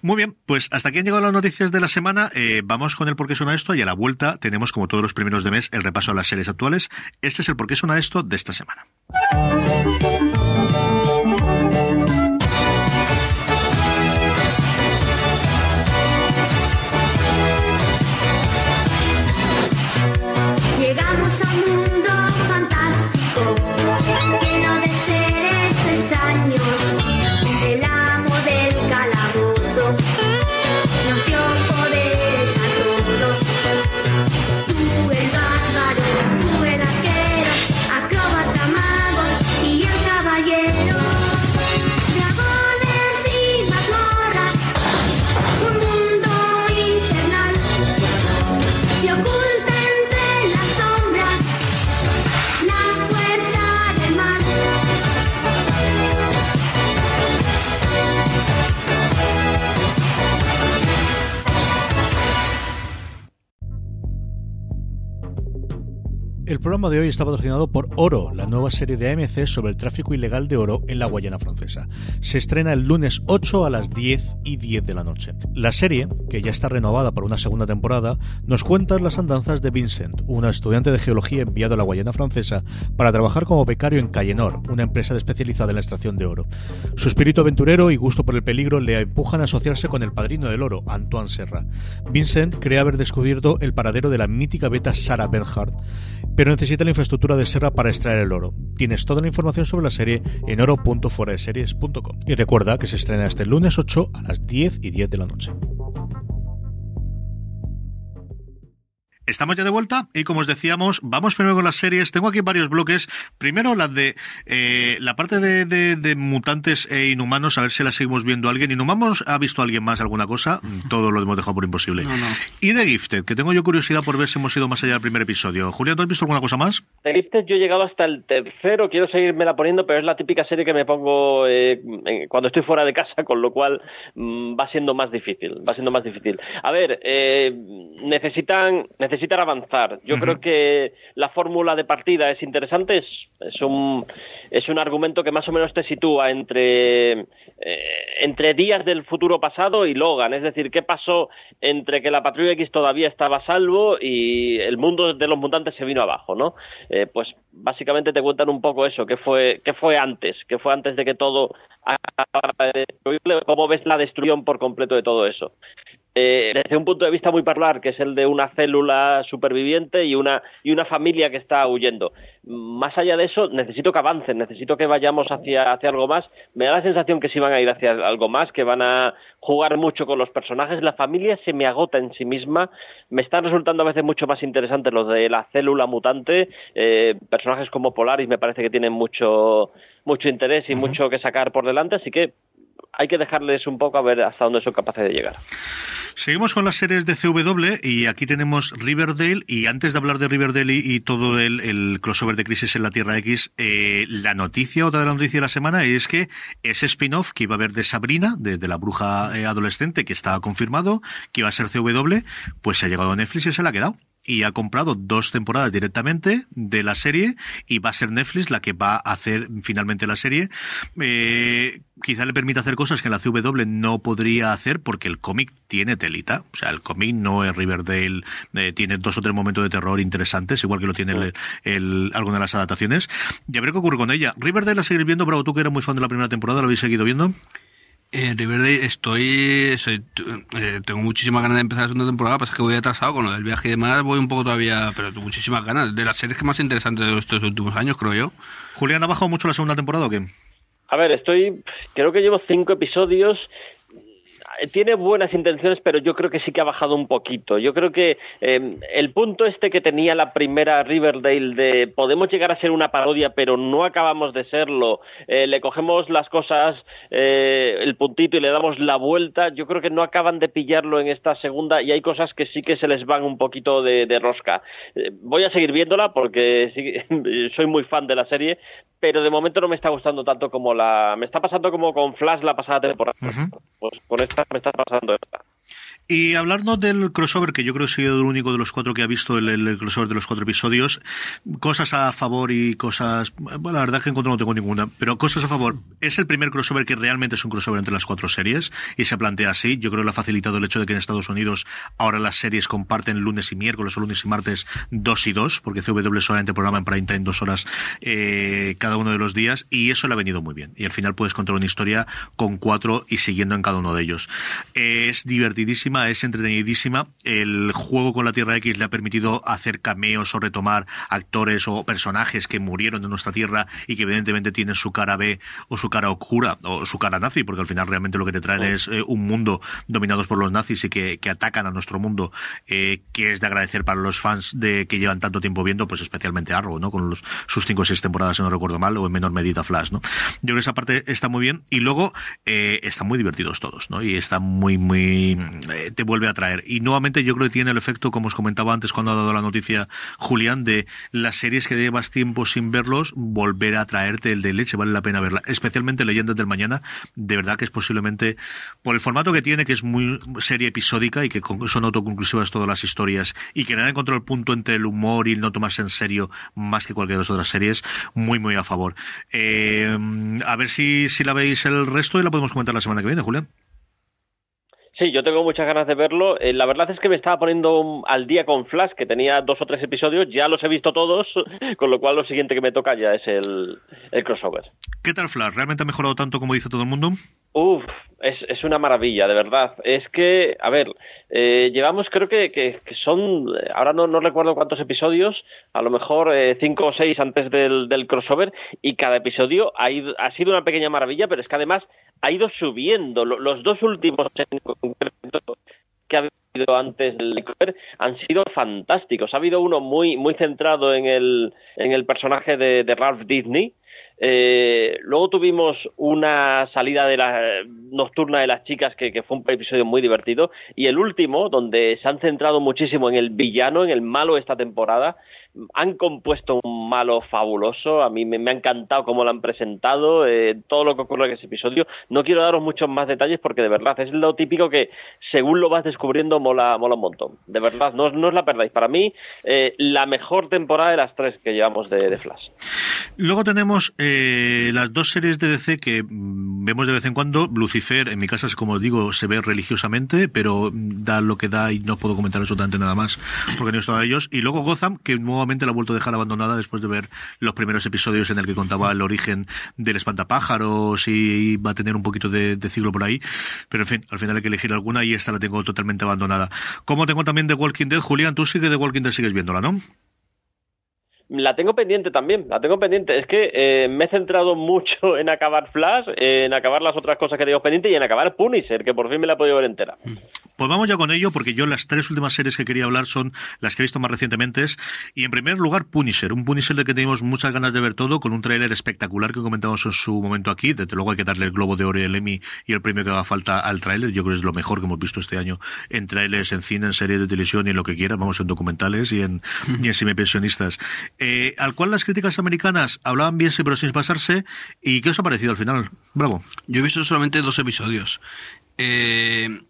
Muy bien, pues hasta aquí han llegado las noticias de la semana, eh, vamos con el por qué suena esto y a la vuelta tenemos como todos los primeros de mes el repaso a las series actuales. Este es el por qué suena esto de esta semana. Programa de hoy está patrocinado por Oro, la nueva serie de AMC sobre el tráfico ilegal de oro en la Guayana francesa. Se estrena el lunes 8 a las 10 y 10 de la noche. La serie, que ya está renovada para una segunda temporada, nos cuenta las andanzas de Vincent, una estudiante de geología enviado a la Guayana francesa para trabajar como becario en Cayenor, una empresa especializada en la extracción de oro. Su espíritu aventurero y gusto por el peligro le empujan a asociarse con el padrino del oro, Antoine Serra. Vincent cree haber descubierto el paradero de la mítica beta Sarah Bernhardt pero necesita la infraestructura de Serra para extraer el oro. Tienes toda la información sobre la serie en oro.foradeseries.com. Y recuerda que se estrena este lunes 8 a las 10 y 10 de la noche. Estamos ya de vuelta y como os decíamos, vamos primero con las series. Tengo aquí varios bloques. Primero la de eh, la parte de, mutantes e inhumanos, a ver si la seguimos viendo alguien. ¿Inhumanos ha visto alguien más alguna cosa? Todo lo hemos dejado por imposible. Y de Gifted, que tengo yo curiosidad por ver si hemos ido más allá del primer episodio. Julián, ¿tú has visto alguna cosa más? De Gifted yo he llegado hasta el tercero, quiero seguirme la poniendo, pero es la típica serie que me pongo eh, cuando estoy fuera de casa, con lo cual mm, va siendo más difícil, va siendo más difícil. A ver, eh, necesitan necesitar avanzar. Yo creo que la fórmula de partida es interesante, es, es, un, es un argumento que más o menos te sitúa entre, eh, entre días del futuro pasado y Logan, es decir, qué pasó entre que la Patrulla X todavía estaba a salvo y el mundo de los mutantes se vino abajo, ¿no? Eh, pues básicamente te cuentan un poco eso, qué fue, qué fue antes, qué fue antes de que todo cómo ves la destrucción por completo de todo eso. Eh, desde un punto de vista muy particular, que es el de una célula superviviente y una, y una familia que está huyendo. Más allá de eso, necesito que avancen, necesito que vayamos hacia, hacia algo más. Me da la sensación que sí van a ir hacia algo más, que van a jugar mucho con los personajes. La familia se me agota en sí misma. Me están resultando a veces mucho más interesantes los de la célula mutante. Eh, personajes como Polaris me parece que tienen mucho, mucho interés y mucho que sacar por delante, así que hay que dejarles un poco a ver hasta dónde son capaces de llegar. Seguimos con las series de CW y aquí tenemos Riverdale y antes de hablar de Riverdale y, todo el, crossover de Crisis en la Tierra X, eh, la noticia, otra de la noticia de la semana es que ese spin-off que iba a haber de Sabrina, de, la bruja eh, adolescente, que estaba confirmado, que iba a ser CW, pues se ha llegado a Netflix y se la ha quedado y ha comprado dos temporadas directamente de la serie y va a ser Netflix la que va a hacer finalmente la serie. Eh, quizá le permita hacer cosas que en la CW no podría hacer porque el cómic tiene telita. O sea, el cómic no es Riverdale, eh, tiene dos o tres momentos de terror interesantes, igual que lo tiene el, alguna de las adaptaciones. Y a ver qué ocurre con ella. Riverdale la seguir viendo, Bravo, tú que eres muy fan de la primera temporada, ¿lo habéis seguido viendo? En Riverdale estoy, eh, tengo muchísimas ganas de empezar la segunda temporada, pasa que voy atrasado con lo del viaje y demás, voy un poco todavía, pero tengo muchísimas ganas. De las series que más interesantes de estos últimos años, creo yo. Julián, ¿ha bajado mucho la segunda temporada o qué? A ver, estoy, creo que llevo cinco episodios tiene buenas intenciones, pero yo creo que sí que ha bajado un poquito. Yo creo que em, el punto este que tenía la primera Riverdale de podemos llegar a ser una parodia, pero no acabamos de serlo, eh, le cogemos las cosas, eh, el puntito y le damos la vuelta, yo creo que no acaban de pillarlo en esta segunda y hay cosas que sí que se les van un poquito de, rosca. Eh, voy a seguir viéndola porque soy muy fan de la serie, pero de momento no me está gustando tanto como la... Me está pasando como con Flash la pasada temporada. Pues con esta me está pasando esta. Y hablarnos del crossover, que yo creo que he sido el único de los cuatro que ha visto el, crossover de los cuatro episodios, cosas a favor y cosas, bueno, la verdad es que en contra no tengo ninguna, pero cosas a favor. Es el primer crossover que realmente es un crossover entre las cuatro series y se plantea así. Yo creo que lo ha facilitado el hecho de que en Estados Unidos ahora las series comparten lunes y miércoles o lunes y martes dos y dos, porque CW solamente programa en prime time dos horas eh, cada uno de los días y eso le ha venido muy bien. Y al final puedes contar una historia con cuatro y siguiendo en cada uno de ellos. Es divertidísimo es entretenidísima. El juego con la Tierra X le ha permitido hacer cameos o retomar actores o personajes que murieron en nuestra Tierra y que evidentemente tienen su cara B o su cara oscura o su cara nazi, porque al final realmente lo que te traen es eh, un mundo dominados por los nazis y que, atacan a nuestro mundo, eh, que es de agradecer para los fans de que llevan tanto tiempo viendo, pues especialmente Arrow, ¿no? Con los, sus cinco o seis temporadas, si no recuerdo mal, o en menor medida Flash, ¿no? Yo creo que esa parte está muy bien y luego eh, están muy divertidos todos, ¿no? Y están muy, muy eh, te vuelve a traer. Y nuevamente yo creo que tiene el efecto, como os comentaba antes cuando ha dado la noticia Julián, de las series que llevas tiempo sin verlos, volver a traerte el de leche, vale la pena verla. Especialmente Leyendas del Mañana, de verdad que es posiblemente, por el formato que tiene, que es muy serie episódica y que son autoconclusivas todas las historias, y que nada encontró el punto entre el humor y el no tomarse en serio más que cualquier de las otras series, muy, muy. Eh, a ver si, si la veis el resto y la podemos comentar la semana que viene, Julián. Sí, yo tengo muchas ganas de verlo. Eh, la verdad es que me estaba poniendo al día con Flash, que tenía dos o tres episodios, ya los he visto todos, con lo cual lo siguiente que me toca ya es el, el crossover. ¿Qué tal Flash? ¿Realmente ha mejorado tanto como dice todo el mundo? Uf, es, es una maravilla, de verdad. Es que, a ver, eh, llevamos creo que, que, son, ahora no, no, recuerdo cuántos episodios, a lo mejor eh, cinco o seis antes del, del, crossover, y cada episodio ha, ido, ha sido una pequeña maravilla, pero es que además ha ido subiendo. Los dos últimos en que ha habido antes del crossover han sido fantásticos. Ha habido uno muy, muy centrado en el, en el personaje de, de Ralph Disney, eh, luego tuvimos una salida de la nocturna de las chicas que, fue un episodio muy divertido y el último donde se han centrado muchísimo en el villano, en el malo esta temporada han compuesto un malo fabuloso. A mí me, ha encantado cómo lo han presentado, eh, todo lo que ocurre en ese episodio. No quiero daros muchos más detalles porque de verdad es lo típico que según lo vas descubriendo mola, mola un montón. De verdad, no, no os la perdáis. Para mí, eh, la mejor temporada de las tres que llevamos de Flash. Luego tenemos eh, las dos series de DC que mm, vemos de vez en cuando. Lucifer, en mi casa, como digo, se ve religiosamente, pero da lo que da y no puedo comentar absolutamente nada más porque no he estado a ellos. Y luego Gotham, que nuevamente la ha vuelto a dejar abandonada después de ver los primeros episodios en el que contaba el origen del espantapájaros y va a tener un poquito de, ciclo por ahí. Pero en fin, al final hay que elegir alguna y esta la tengo totalmente abandonada. Como tengo también de Walking Dead, Julián, tú sigue de Walking Dead, sigues viéndola, ¿no? La tengo pendiente también, la tengo pendiente. Es que eh, me he centrado mucho en acabar Flash, en acabar las otras cosas que tengo pendiente y en acabar Punisher, que por fin me la he podido ver entera. Pues vamos ya con ello, porque yo las tres últimas series que quería hablar son las que he visto más recientemente. Y en primer lugar, Punisher, un Punisher de que tenemos muchas ganas de ver todo, con un tráiler espectacular que comentamos en su momento aquí. Desde luego hay que darle el Globo de Oro y el Emmy y el premio que haga falta al tráiler. Yo creo que es lo mejor que hemos visto este año en trailers, en cine, en series de televisión y en lo que quiera. Vamos en documentales y en, y en semipensionistas. Eh, al cual las críticas americanas hablaban bien, pero sin pasarse. ¿Y qué os ha parecido al final? Bravo. Yo he visto solamente dos episodios. Eh,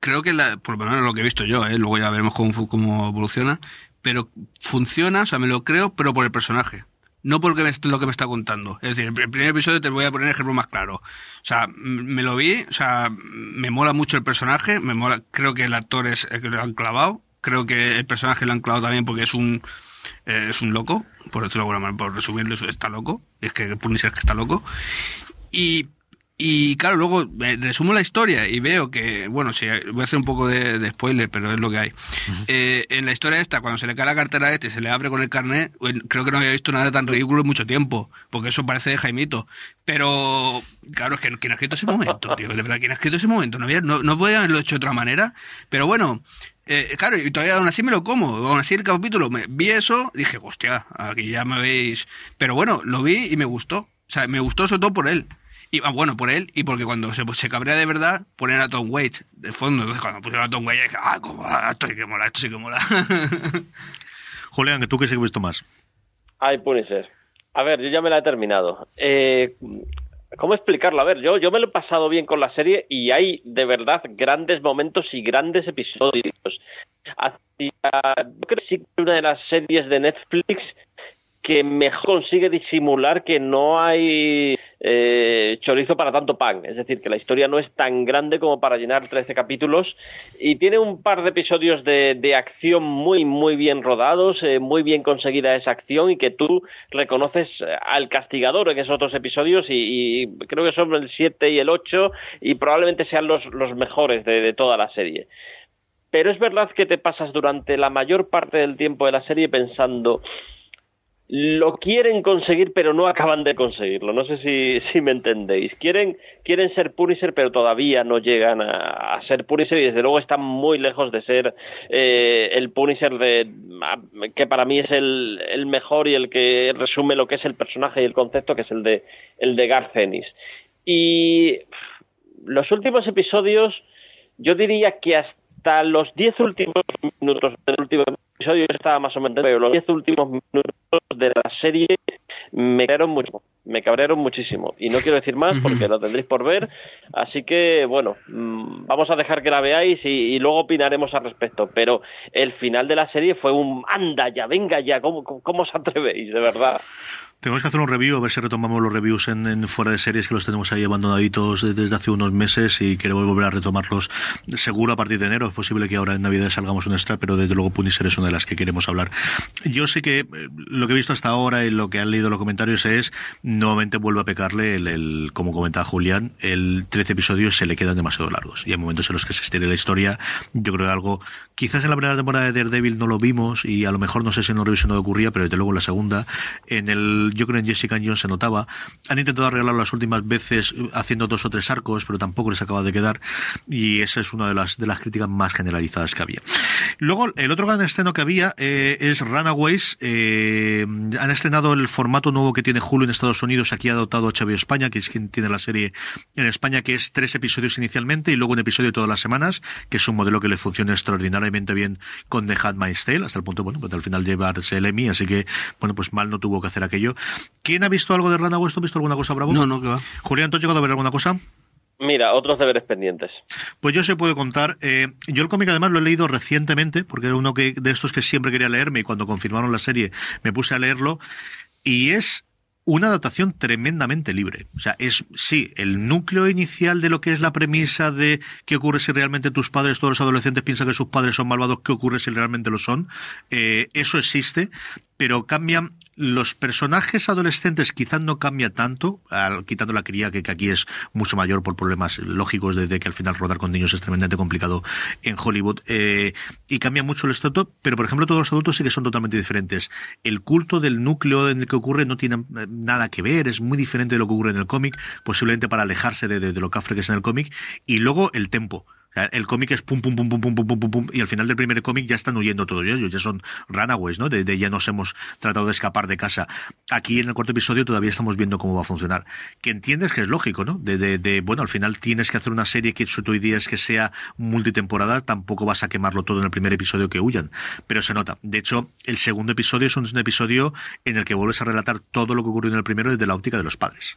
creo que, la, por lo menos lo que he visto yo, ¿eh? luego ya veremos cómo, cómo evoluciona, pero funciona, o sea, me lo creo, pero por el personaje. No porque lo que me está contando. Es decir, el primer episodio te voy a poner el ejemplo más claro. O sea, me lo vi, o sea, me mola mucho el personaje, me mola, creo que el actor es el que lo han clavado, creo que el personaje lo han clavado también porque es un, eh, es un loco, por decirlo de alguna manera, por resumirlo, está loco, es que Punisher que está loco. Y, y claro, luego eh, resumo la historia y veo que, bueno, sí, voy a hacer un poco de, de spoiler, pero es lo que hay. Uh -huh. eh, en la historia esta, cuando se le cae la cartera a este, se le abre con el carnet, creo que no había visto nada tan ridículo en mucho tiempo, porque eso parece de Jaimito. Pero, claro, es que ¿quién ha escrito ese momento, tío? De verdad, ¿quién ha escrito ese momento? No, había, no, no podía haberlo hecho de otra manera, pero bueno, eh, claro, y todavía aún así me lo como. Aún así el capítulo, me, vi eso, dije, hostia, aquí ya me veis. Pero bueno, lo vi y me gustó. O sea, me gustó sobre todo por él. Y ah, bueno, por él, y porque cuando se, se cabrea de verdad, ponen a Tom Waits de fondo. Entonces cuando pusieron a Tom Waits, dije, ah, cómo, esto sí que mola, esto sí que mola. Julián, ¿tú qué has visto más? Ay, Punisher. A ver, yo ya me la he terminado. Eh, ¿Cómo explicarlo? A ver, yo, yo me lo he pasado bien con la serie y hay de verdad grandes momentos y grandes episodios. Hacia, creo que sí una de las series de Netflix que mejor consigue disimular que no hay eh, chorizo para tanto pan. Es decir, que la historia no es tan grande como para llenar 13 capítulos y tiene un par de episodios de, de acción muy, muy bien rodados, eh, muy bien conseguida esa acción y que tú reconoces al castigador en esos otros episodios y, creo que son el 7 y el 8 y probablemente sean los, los mejores de toda la serie. Pero es verdad que te pasas durante la mayor parte del tiempo de la serie pensando lo quieren conseguir pero no acaban de conseguirlo. No sé si, si me entendéis. Quieren, quieren ser Punisher pero todavía no llegan a, ser Punisher y desde luego están muy lejos de ser eh, el Punisher de, que para mí es el, el, mejor y el que resume lo que es el personaje y el concepto que es el de, el de Garth. Y los últimos episodios yo diría que hasta los 10 últimos minutos del último episodio estaba más o menos, pero los 10 últimos minutos de la serie me cabrearon mucho, me cabrearon muchísimo. Y no quiero decir más porque lo tendréis por ver. Así que, bueno, mm, vamos a dejar que la veáis y, y luego opinaremos al respecto. Pero el final de la serie fue un anda ya, venga ya, ¿cómo, cómo, cómo os atrevéis? De verdad. Tenemos que hacer un review, a ver si retomamos los reviews en, fuera de series que los tenemos ahí abandonaditos desde hace unos meses y queremos volver a retomarlos seguro a partir de enero. Es posible que ahora en Navidad salgamos un extra, pero desde luego Punisher es una de las que queremos hablar. Yo sé que eh, lo que he visto hasta ahora y lo que han leído los comentarios es, nuevamente vuelvo a pecarle, el, el, como comentaba Julián, el 13 episodios se le quedan demasiado largos y hay momentos en los que se estire la historia. Yo creo que algo, quizás en la primera temporada de Daredevil no lo vimos y a lo mejor no sé si en un revisión no ocurría, pero desde luego en la segunda, en el yo creo en Jessica Jones se notaba. Han intentado arreglarlo las últimas veces haciendo dos o tres arcos, pero tampoco les acaba de quedar. Y esa es una de las, de las críticas más generalizadas que había. Luego, el otro gran estreno que había eh, es Runaways. Eh, han estrenado el formato nuevo que tiene Hulu en Estados Unidos. Aquí ha adoptado HBO España, que es quien tiene la serie en España, que es tres episodios inicialmente y luego un episodio todas las semanas, que es un modelo que le funciona extraordinariamente bien con The Handmaid's Tale, hasta el punto, bueno, pues al final llevarse el Emmy, así que, bueno, pues mal no tuvo que hacer aquello. ¿Quién ha visto algo de Runaways? ¿Tú has visto alguna cosa, Bravo? No, no, que va. Julián, ¿tú has llegado a ver alguna cosa? Mira, otros deberes pendientes. Pues yo se puedo contar. Eh, yo el cómic además lo he leído recientemente, porque era uno que, de estos que siempre quería leerme y cuando confirmaron la serie me puse a leerlo. Y es una adaptación tremendamente libre. O sea, es, sí, el núcleo inicial de lo que es la premisa de qué ocurre si realmente tus padres, todos los adolescentes piensan que sus padres son malvados, qué ocurre si realmente lo son. Eh, eso existe, pero cambian los personajes adolescentes quizás no cambia tanto, quitando la cría que, que, aquí es mucho mayor por problemas lógicos de, que al final rodar con niños es tremendamente complicado en Hollywood eh, y cambia mucho el estatuto, pero por ejemplo todos los adultos sí que son totalmente diferentes. El culto del núcleo en el que ocurre no tiene nada que ver, es muy diferente de lo que ocurre en el cómic, posiblemente para alejarse de, de, de lo cafre que es en el cómic y luego el tempo. El cómic es pum, pum, pum, pum, pum, pum, pum, pum, pum, y al final del primer cómic ya están huyendo todos ellos, ya son runaways, ¿no? De, ya nos hemos tratado de escapar de casa. Aquí en el cuarto episodio todavía estamos viendo cómo va a funcionar. Que entiendes que es lógico, ¿no? De, de, de bueno, al final tienes que hacer una serie que su idea es que sea multitemporada, tampoco vas a quemarlo todo en el primer episodio que huyan. Pero se nota. De hecho, el segundo episodio es un episodio en el que vuelves a relatar todo lo que ocurrió en el primero desde la óptica de los padres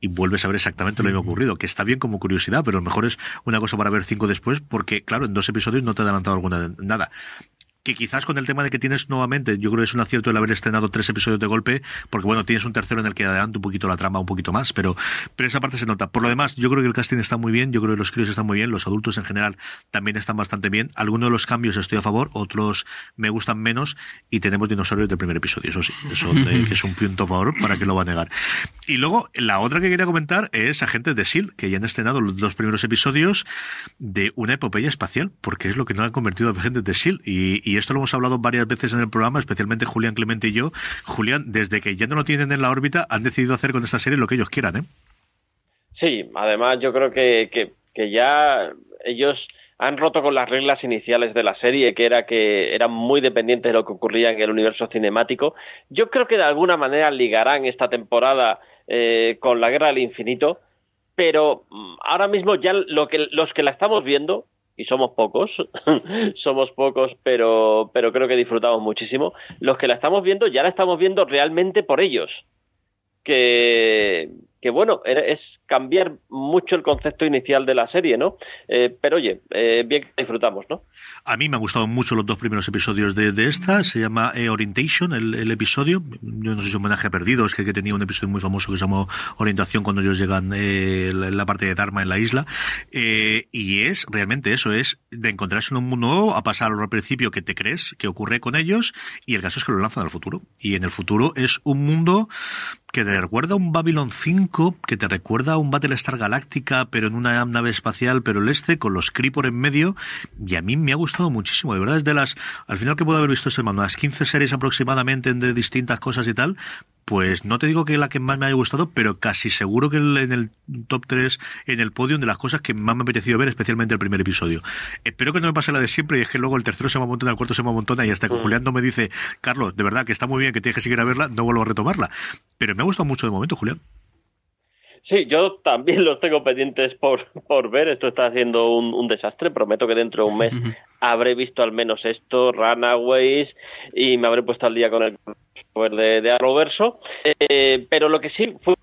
y vuelves a ver exactamente lo mismo ocurrido, que está bien como curiosidad, pero a lo mejor es una cosa para ver cinco después, porque claro, en dos episodios no te ha adelantado alguna nada que quizás con el tema de que tienes nuevamente, yo creo que es un acierto el haber estrenado tres episodios de golpe, porque bueno, tienes un tercero en el que adelanta un poquito la trama, un poquito más, pero, pero esa parte se nota. Por lo demás, yo creo que el casting está muy bien, yo creo que los críos están muy bien, los adultos en general también están bastante bien. Algunos de los cambios estoy a favor, otros me gustan menos, y tenemos dinosaurios del primer episodio, eso sí, eso de, que es un punto a favor, para que lo va a negar. Y luego, la otra que quería comentar es Agentes de S.H.I.E.L.D., que ya han estrenado los dos primeros episodios de una epopeya espacial, porque es lo que nos han convertido a Agentes de S.H.I.E.L.D., y, y esto lo hemos hablado varias veces en el programa, especialmente Julián Clemente y yo. Julián, desde que ya no lo tienen en la órbita, han decidido hacer con esta serie lo que ellos quieran, ¿eh? Sí, además yo creo que, que, ya ellos han roto con las reglas iniciales de la serie, que era que eran muy dependientes de lo que ocurría en el universo cinemático. Yo creo que de alguna manera ligarán esta temporada eh, con la Guerra del Infinito, pero ahora mismo ya lo que, los que la estamos viendo, y somos pocos, somos pocos, pero, pero creo que disfrutamos muchísimo. Los que la estamos viendo, ya la estamos viendo realmente por ellos. Que, que bueno, es cambiar mucho el concepto inicial de la serie, ¿no? Eh, pero oye, eh, bien que disfrutamos, ¿no? A mí me han gustado mucho los dos primeros episodios de, de esta, se llama e Orientation, el, episodio, yo no sé si es homenaje a Perdidos, que, que tenía un episodio muy famoso que se llamó Orientación cuando ellos llegan eh, la, parte de Dharma en la isla, y es realmente eso, es de encontrarse en un mundo nuevo, a pasar al principio que te crees que ocurre con ellos, y el caso es que lo lanzan al futuro, y en el futuro es un mundo que te recuerda a un Babylon 5, que te recuerda a un Battlestar Galáctica, pero en una nave espacial, pero el este, con los Kree por en medio, y a mí me ha gustado muchísimo, de verdad, es de las, al final que puedo haber visto ese mano, unas 15 series aproximadamente de distintas cosas y tal, pues no te digo que la que más me haya gustado, pero casi seguro que en el top 3, en el podio de las cosas que más me ha apetecido ver, especialmente el primer episodio. Espero que no me pase la de siempre y es que luego el tercero se me amontona, el cuarto se me amontona y hasta que mm. Julián no me dice, Carlos, de verdad que está muy bien, que tienes que seguir a verla, no vuelvo a retomarla. Pero me ha gustado mucho de momento, Julián. Sí, yo también los tengo pendientes por, por ver. Esto está haciendo un, un desastre. Prometo que dentro de un mes habré visto al menos esto, Runaways, y me habré puesto al día con el de, de Arrowverso. Eh, pero lo que sí fue,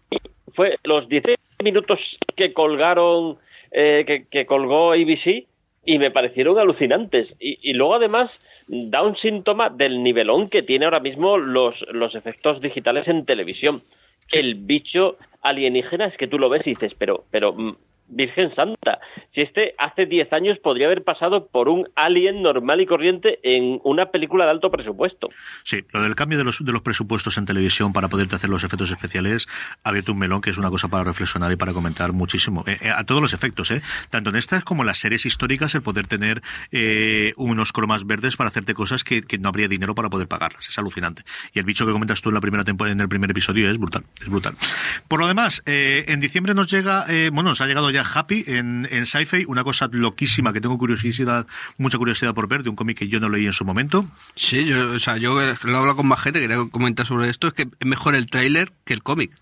fue los 10 minutos que colgaron, eh, que, que colgó ABC, y me parecieron alucinantes. Y, y, luego además da un síntoma del nivelón que tiene ahora mismo los, los efectos digitales en televisión. El bicho alienígena es que tú lo ves y dices, pero, pero mm, Virgen Santa, si este hace 10 años podría haber pasado por un alien normal y corriente en una película de alto presupuesto. Sí, lo del cambio de los, de los presupuestos en televisión para poderte hacer los efectos especiales ha abierto un melón que es una cosa para reflexionar y para comentar muchísimo. Eh, eh, a todos los efectos, ¿eh? Tanto en estas como en las series históricas, el poder tener eh, unos cromas verdes para hacerte cosas que, que, no habría dinero para poder pagarlas. Es alucinante. Y el bicho que comentas tú en la primera temporada, en el primer episodio, es brutal. Es brutal. Por lo demás, eh, en diciembre nos llega, bueno, nos ha llegado ya Happy en, en Sci-Fi, una cosa loquísima que tengo curiosidad, mucha curiosidad por ver, de un cómic que yo no leí en su momento. Sí, yo, o sea, yo lo he hablado con más gente, quería comentar sobre esto, es que es mejor el tráiler que el cómic.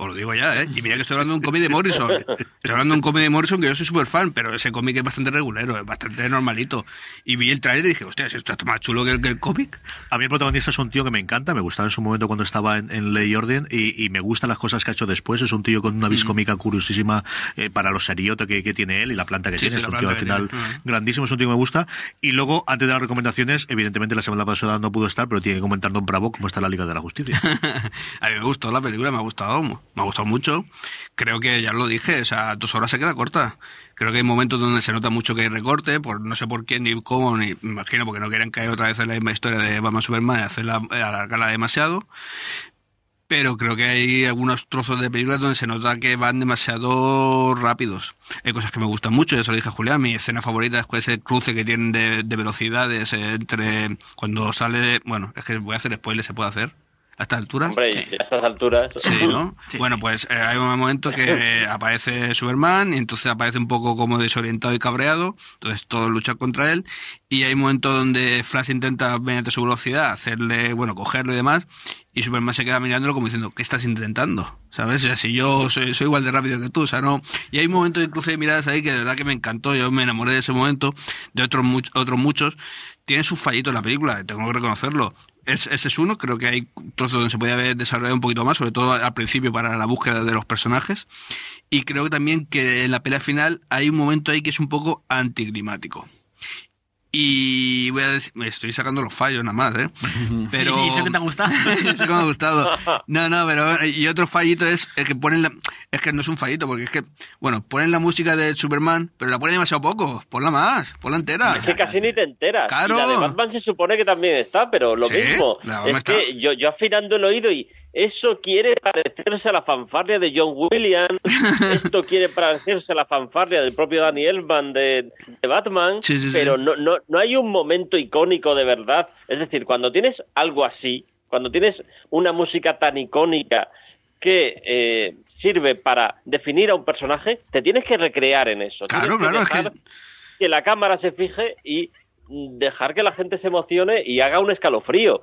Os lo digo ya, ¿eh? Y mira que estoy hablando de un cómic de Morrison. Estoy hablando de un cómic de Morrison que yo soy súper fan, pero ese cómic es bastante regulero, es bastante normalito. Y vi el trailer y dije, hostia, esto está más chulo que el, que el, cómic. A mí el protagonista es un tío que me encanta, me gustaba en su momento cuando estaba en, en Ley Orden y, y, me gustan las cosas que ha hecho después. Es un tío con una vis cómica curiosísima eh, para los seriotes que, que, tiene él y la planta que sí, tiene. Sí, es un tío al final tiene. grandísimo, es un tío que me gusta. Y luego, antes de las recomendaciones, evidentemente la semana pasada no pudo estar, pero tiene que comentar Don Bravo cómo está la Liga de la Justicia. a mí me gustó la película, me ha gustado, me ha gustado mucho creo que ya lo dije, o sea, dos horas se queda corta. Creo que hay momentos donde se nota mucho que hay recorte, por no sé por qué ni cómo, ni me imagino porque no quieren caer otra vez en la misma historia de Batman Superman y hacerla, alargarla demasiado. Pero creo que hay algunos trozos de películas donde se nota que van demasiado rápidos. Hay cosas que me gustan mucho, ya se lo dije a Julián, mi escena favorita es ese cruce que tienen de, de velocidades entre cuando sale, bueno, es que voy a hacer spoiler, se puede hacer a estas alturas. Hombre, sí. a estas alturas. Sí, ¿no? Sí, bueno, pues eh, hay un momento que aparece Superman y entonces aparece un poco como desorientado y cabreado, entonces todos luchan contra él y hay un momento donde Flash intenta mediante su velocidad hacerle, bueno, cogerlo y demás y Superman se queda mirándolo como diciendo, ¿qué estás intentando? ¿Sabes? O sea, si yo soy, soy igual de rápido que tú, o sea, no. Y hay un momento de cruce de miradas ahí que de verdad que me encantó, yo me enamoré de ese momento, de otros, much, otros muchos. Tiene sus fallitos en la película, tengo que reconocerlo. Es, ese es uno, creo que hay trozos donde se podía haber desarrollado un poquito más, sobre todo al principio para la búsqueda de los personajes. Y creo también que en la pelea final hay un momento ahí que es un poco anticlimático. Y voy a decir, estoy sacando los fallos nada más, ¿eh? Pero... ¿Y eso que te ha gustado? eso que me ha gustado. No, no, pero... Y otro fallito es el que ponen la... Es que no es un fallito, porque es que, bueno, ponen la música de Superman, pero la ponen demasiado poco. Ponla más, ponla entera. Es que casi ni te enteras. Claro. Y la de Batman se supone que también está, pero lo ¿Sí? mismo. Es está. que yo, yo afinando el oído y eso quiere parecerse a la fanfarria de John Williams, esto quiere parecerse a la fanfarria del propio Danny Elfman de, de Batman, sí, sí, pero. No, no, no hay un momento icónico de verdad. Es decir, cuando tienes algo así, cuando tienes una música tan icónica que eh, sirve para definir a un personaje, te tienes que recrear en eso. Claro, tienes claro, que, es que... que la cámara se fije y dejar que la gente se emocione y haga un escalofrío.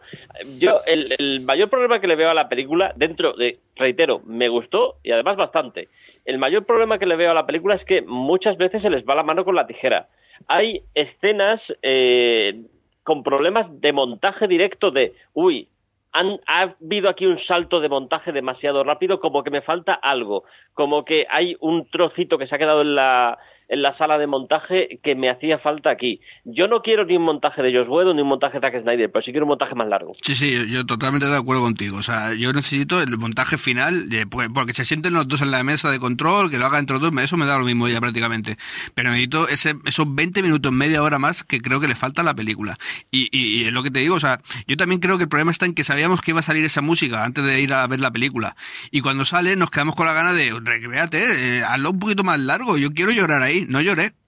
Yo, el, el, mayor problema que le veo a la película, dentro de, reitero, me gustó y además bastante. El mayor problema que le veo a la película es que muchas veces se les va la mano con la tijera. Hay escenas eh, con problemas de montaje directo de, uy, han, ha habido aquí un salto de montaje demasiado rápido, como que me falta algo, como que hay un trocito que se ha quedado en la, en la sala de montaje que me hacía falta aquí. Yo no quiero ni un montaje de Josh ni un montaje de Zack Snyder, pero sí quiero un montaje más largo. Sí, sí, yo, totalmente de acuerdo contigo. O sea, yo necesito el montaje final, eh, porque se sienten los dos en la mesa de control, que lo hagan entre los dos, eso me da lo mismo ya prácticamente. Pero necesito ese, esos 20 minutos, media hora más que creo que le falta a la película. Y, y, y es lo que te digo, o sea, yo también creo que el problema está en que sabíamos que iba a salir esa música antes de ir a ver la película. Y cuando sale nos quedamos con la gana de, recreate, eh, hazlo un poquito más largo, yo quiero llorar ahí no lloré.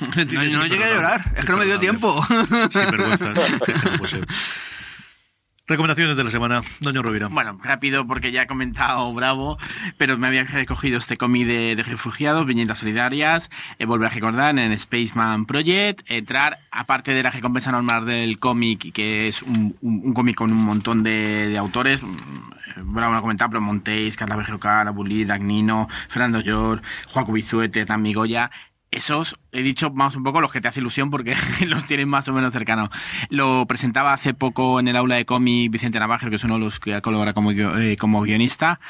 No, no llegué a llorar, es que no me dio tiempo. Sin vergüenza. Recomendaciones de la semana, doña Rovira. Bueno, rápido porque ya he comentado Bravo, pero me había recogido este cómic de, refugiados, viñetas solidarias, eh, volver a recordar en Spaceman Project, entrar, aparte de la recompensa normal del cómic, que es un, cómic con un montón de, autores, mm, Bravo lo ha comentado, pero Montéis, Carla Berrocar, Abulí, Dagnino, Fernando Llor, Joaco Bizuete, Tami Goya, esos, he dicho más un poco los que te hace ilusión porque los tienen más o menos cercanos. Lo presentaba hace poco en el aula de cómic Vicente Navajo, que es uno de los que colabora como, eh, como guionista.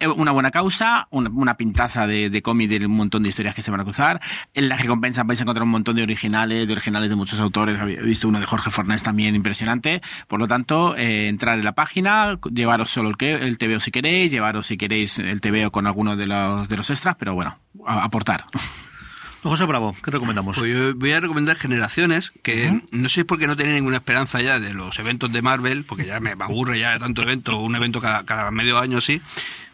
Eh, Una buena causa, una, pintaza de, de de un montón de historias que se van a cruzar. En la recompensa vais a encontrar un montón de originales, de originales de muchos autores. Había visto uno de Jorge Fornés también impresionante. Por lo tanto, eh, entrar en la página, llevaros solo el, si queréis, llevaros si queréis el TVO con alguno de los, de los extras, pero bueno, aportar. José Bravo, ¿qué recomendamos? Pues yo voy a recomendar Generaciones, que no sé por qué no tenía ninguna esperanza ya de los eventos de Marvel, porque ya me aburre ya de tanto evento, un evento cada, cada medio año así.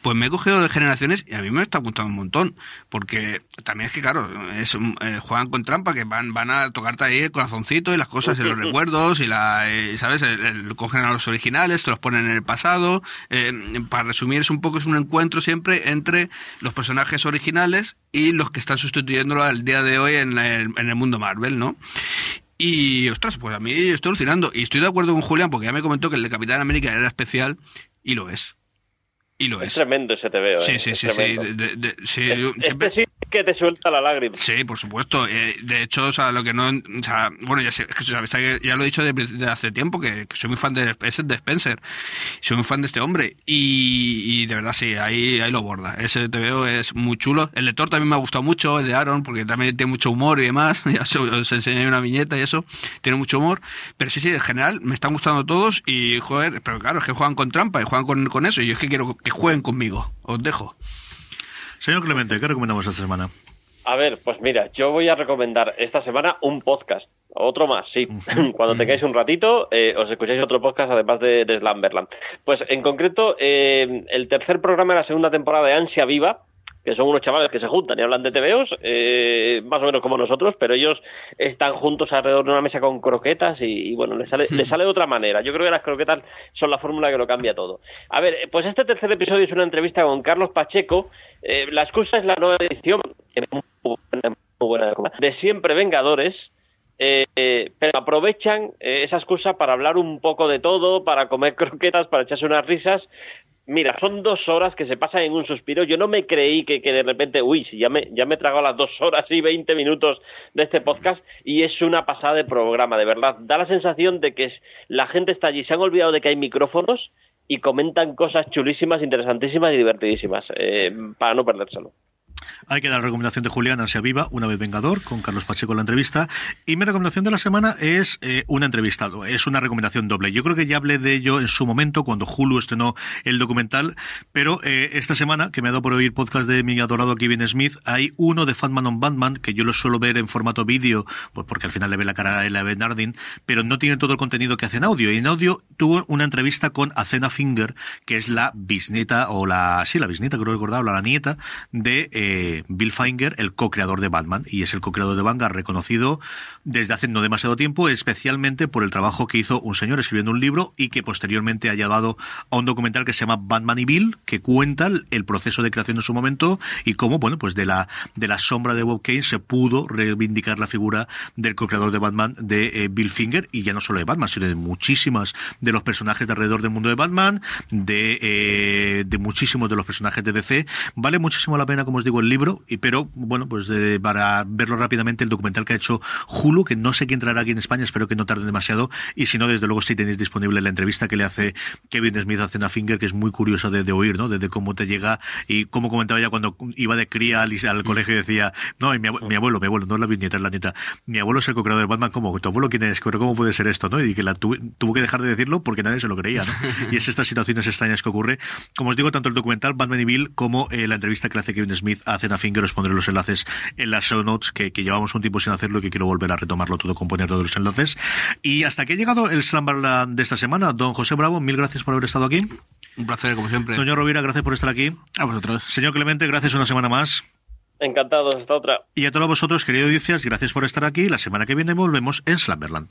Pues me he cogido de generaciones y a mí me está gustando un montón, porque también es que, claro, es, un- eh, juegan con trampa, que van, van a tocarte ahí el corazoncito y las cosas y los recuerdos y la, eh, ¿sabes? El- el- cogen a los originales, te los ponen en el pasado. eh, para resumir, es un poco es un encuentro siempre entre los personajes originales y los que están sustituyéndolo al día de hoy en el, en el mundo Marvel, ¿no? Y, ostras, pues a mí estoy alucinando. Y estoy de acuerdo con Julián, porque ya me comentó que el de Capitán América era especial, y lo es. Y lo Es es. tremendo ese TVO. Sí, eh, sí, es sí, sí, tremendo. de- de- de- sí, Este yo siempre- sí que te suelta la lágrima. Sí, por supuesto. Eh, de hecho, o sea, lo que no. O sea, bueno, ya, sé, es ya lo he dicho de, de hace tiempo, que, que soy muy fan de, es de Spencer. Soy muy fan de este hombre. Y, y de verdad, sí, ahí, ahí lo borda. Ese TVO es muy chulo. El lector también me ha gustado mucho, el de Aaron, porque también tiene mucho humor y demás. Ya os, os enseñé una viñeta y eso. Tiene mucho humor. Pero sí, sí, en general, me están gustando todos. Y, joder, pero claro, es que juegan con trampa y juegan con, con eso. Y yo es que quiero que jueguen conmigo. Os dejo. Señor Clemente, ¿qué recomendamos esta semana? A ver, pues mira, yo voy a recomendar esta semana un podcast. Otro más, sí. Cuando tengáis un ratito, eh, os escucháis otro podcast además de, de Slamberland. Pues en concreto, eh, el tercer programa de la segunda temporada de Ansia Viva, que son unos chavales que se juntan y hablan de TVOs, eh, más o menos como nosotros, pero ellos están juntos alrededor de una mesa con croquetas y, y, bueno, les sale, les sale de otra manera. Yo creo que las croquetas son la fórmula que lo cambia todo. A ver, pues este tercer episodio es una entrevista con Carlos Pacheco. Eh, la excusa es la nueva edición eh, muy buena, muy buena, de Siempre Vengadores. Eh, eh, pero aprovechan eh, esa excusa para hablar un poco de todo, para comer croquetas, para echarse unas risas. Mira, son dos horas que se pasan en un suspiro. Yo no me creí que, que de repente, uy, si ya me, ya me he tragado las dos horas y veinte minutos de este podcast y es una pasada de programa, de verdad. Da la sensación de que la gente está allí, se han olvidado de que hay micrófonos y comentan cosas chulísimas, interesantísimas y divertidísimas, eh, para no perdérselo. Hay que dar la recomendación de Julián Ansia Viva, una vez Vengador, con Carlos Pacheco en la entrevista. Y mi recomendación de la semana es eh, un entrevistado. Es una recomendación doble. Yo creo que ya hablé de ello en su momento, cuando Hulu estrenó el documental. Pero eh, esta semana, que me ha dado por oír podcast de mi adorado Kevin Smith, hay uno de Fatman on Batman, que yo lo suelo ver en formato vídeo, pues porque al final le ve la cara a Ella Bernardin, pero no tiene todo el contenido que hace en audio. Y en audio tuvo una entrevista con Acena Finger, que es la bisnieta, o la, sí, la bisnieta, creo recordar, o la nieta de eh, Bill Finger, el co-creador de Batman. Y es el co-creador de Vanguard reconocido desde hace no demasiado tiempo, especialmente por el trabajo que hizo un señor escribiendo un libro y que posteriormente ha llevado a un documental que se llama Batman y Bill, que cuenta el, el proceso de creación en su momento y cómo, bueno, pues de la, de la sombra de Bob Kane se pudo reivindicar la figura del co-creador de Batman, de eh, Bill Finger, y ya no solo de Batman, sino de muchísimas de los personajes de alrededor del mundo de Batman, de, eh, de muchísimos de los personajes de DC. Vale muchísimo la pena, como os digo, el libro, y pero, bueno, pues eh, para verlo rápidamente, el documental que ha hecho Hulu, que no sé quién traerá aquí en España, espero que no tarde demasiado, y si no, desde luego sí tenéis disponible la entrevista que le hace Kevin Smith a Cena Finger, que es muy curiosa de, de oír, ¿no? Desde cómo te llega, y como comentaba ya cuando iba de cría al, al colegio y decía, no, y mi, mi abuelo, mi abuelo, no es la viñeta, es la nieta, mi abuelo es el co-creador de Batman, ¿cómo? ¿Tu abuelo quién es? Pero ¿cómo puede ser esto, no? Y que la tuve- tuvo que dejar de decirlo porque nadie se lo creía, ¿no? Y es estas situaciones extrañas que ocurre. Como os digo, tanto el documental Batman y Bill como eh, la entrevista que le hace Kevin Smith a Cena Finger, os pondré los enlaces en las show notes, que, que llevamos un tiempo sin hacerlo y que quiero volver a retomarlo todo, componer todos los enlaces. Y hasta que ha llegado el Slamberland de esta semana, don José Bravo, mil gracias por haber estado aquí. Un placer, como siempre. Doña Rovira, gracias por estar aquí. A vosotros. Señor Clemente, gracias una semana más. Encantados, hasta otra. Y a todos vosotros, queridos audiencias, gracias por estar aquí. La semana que viene volvemos en Slamberland.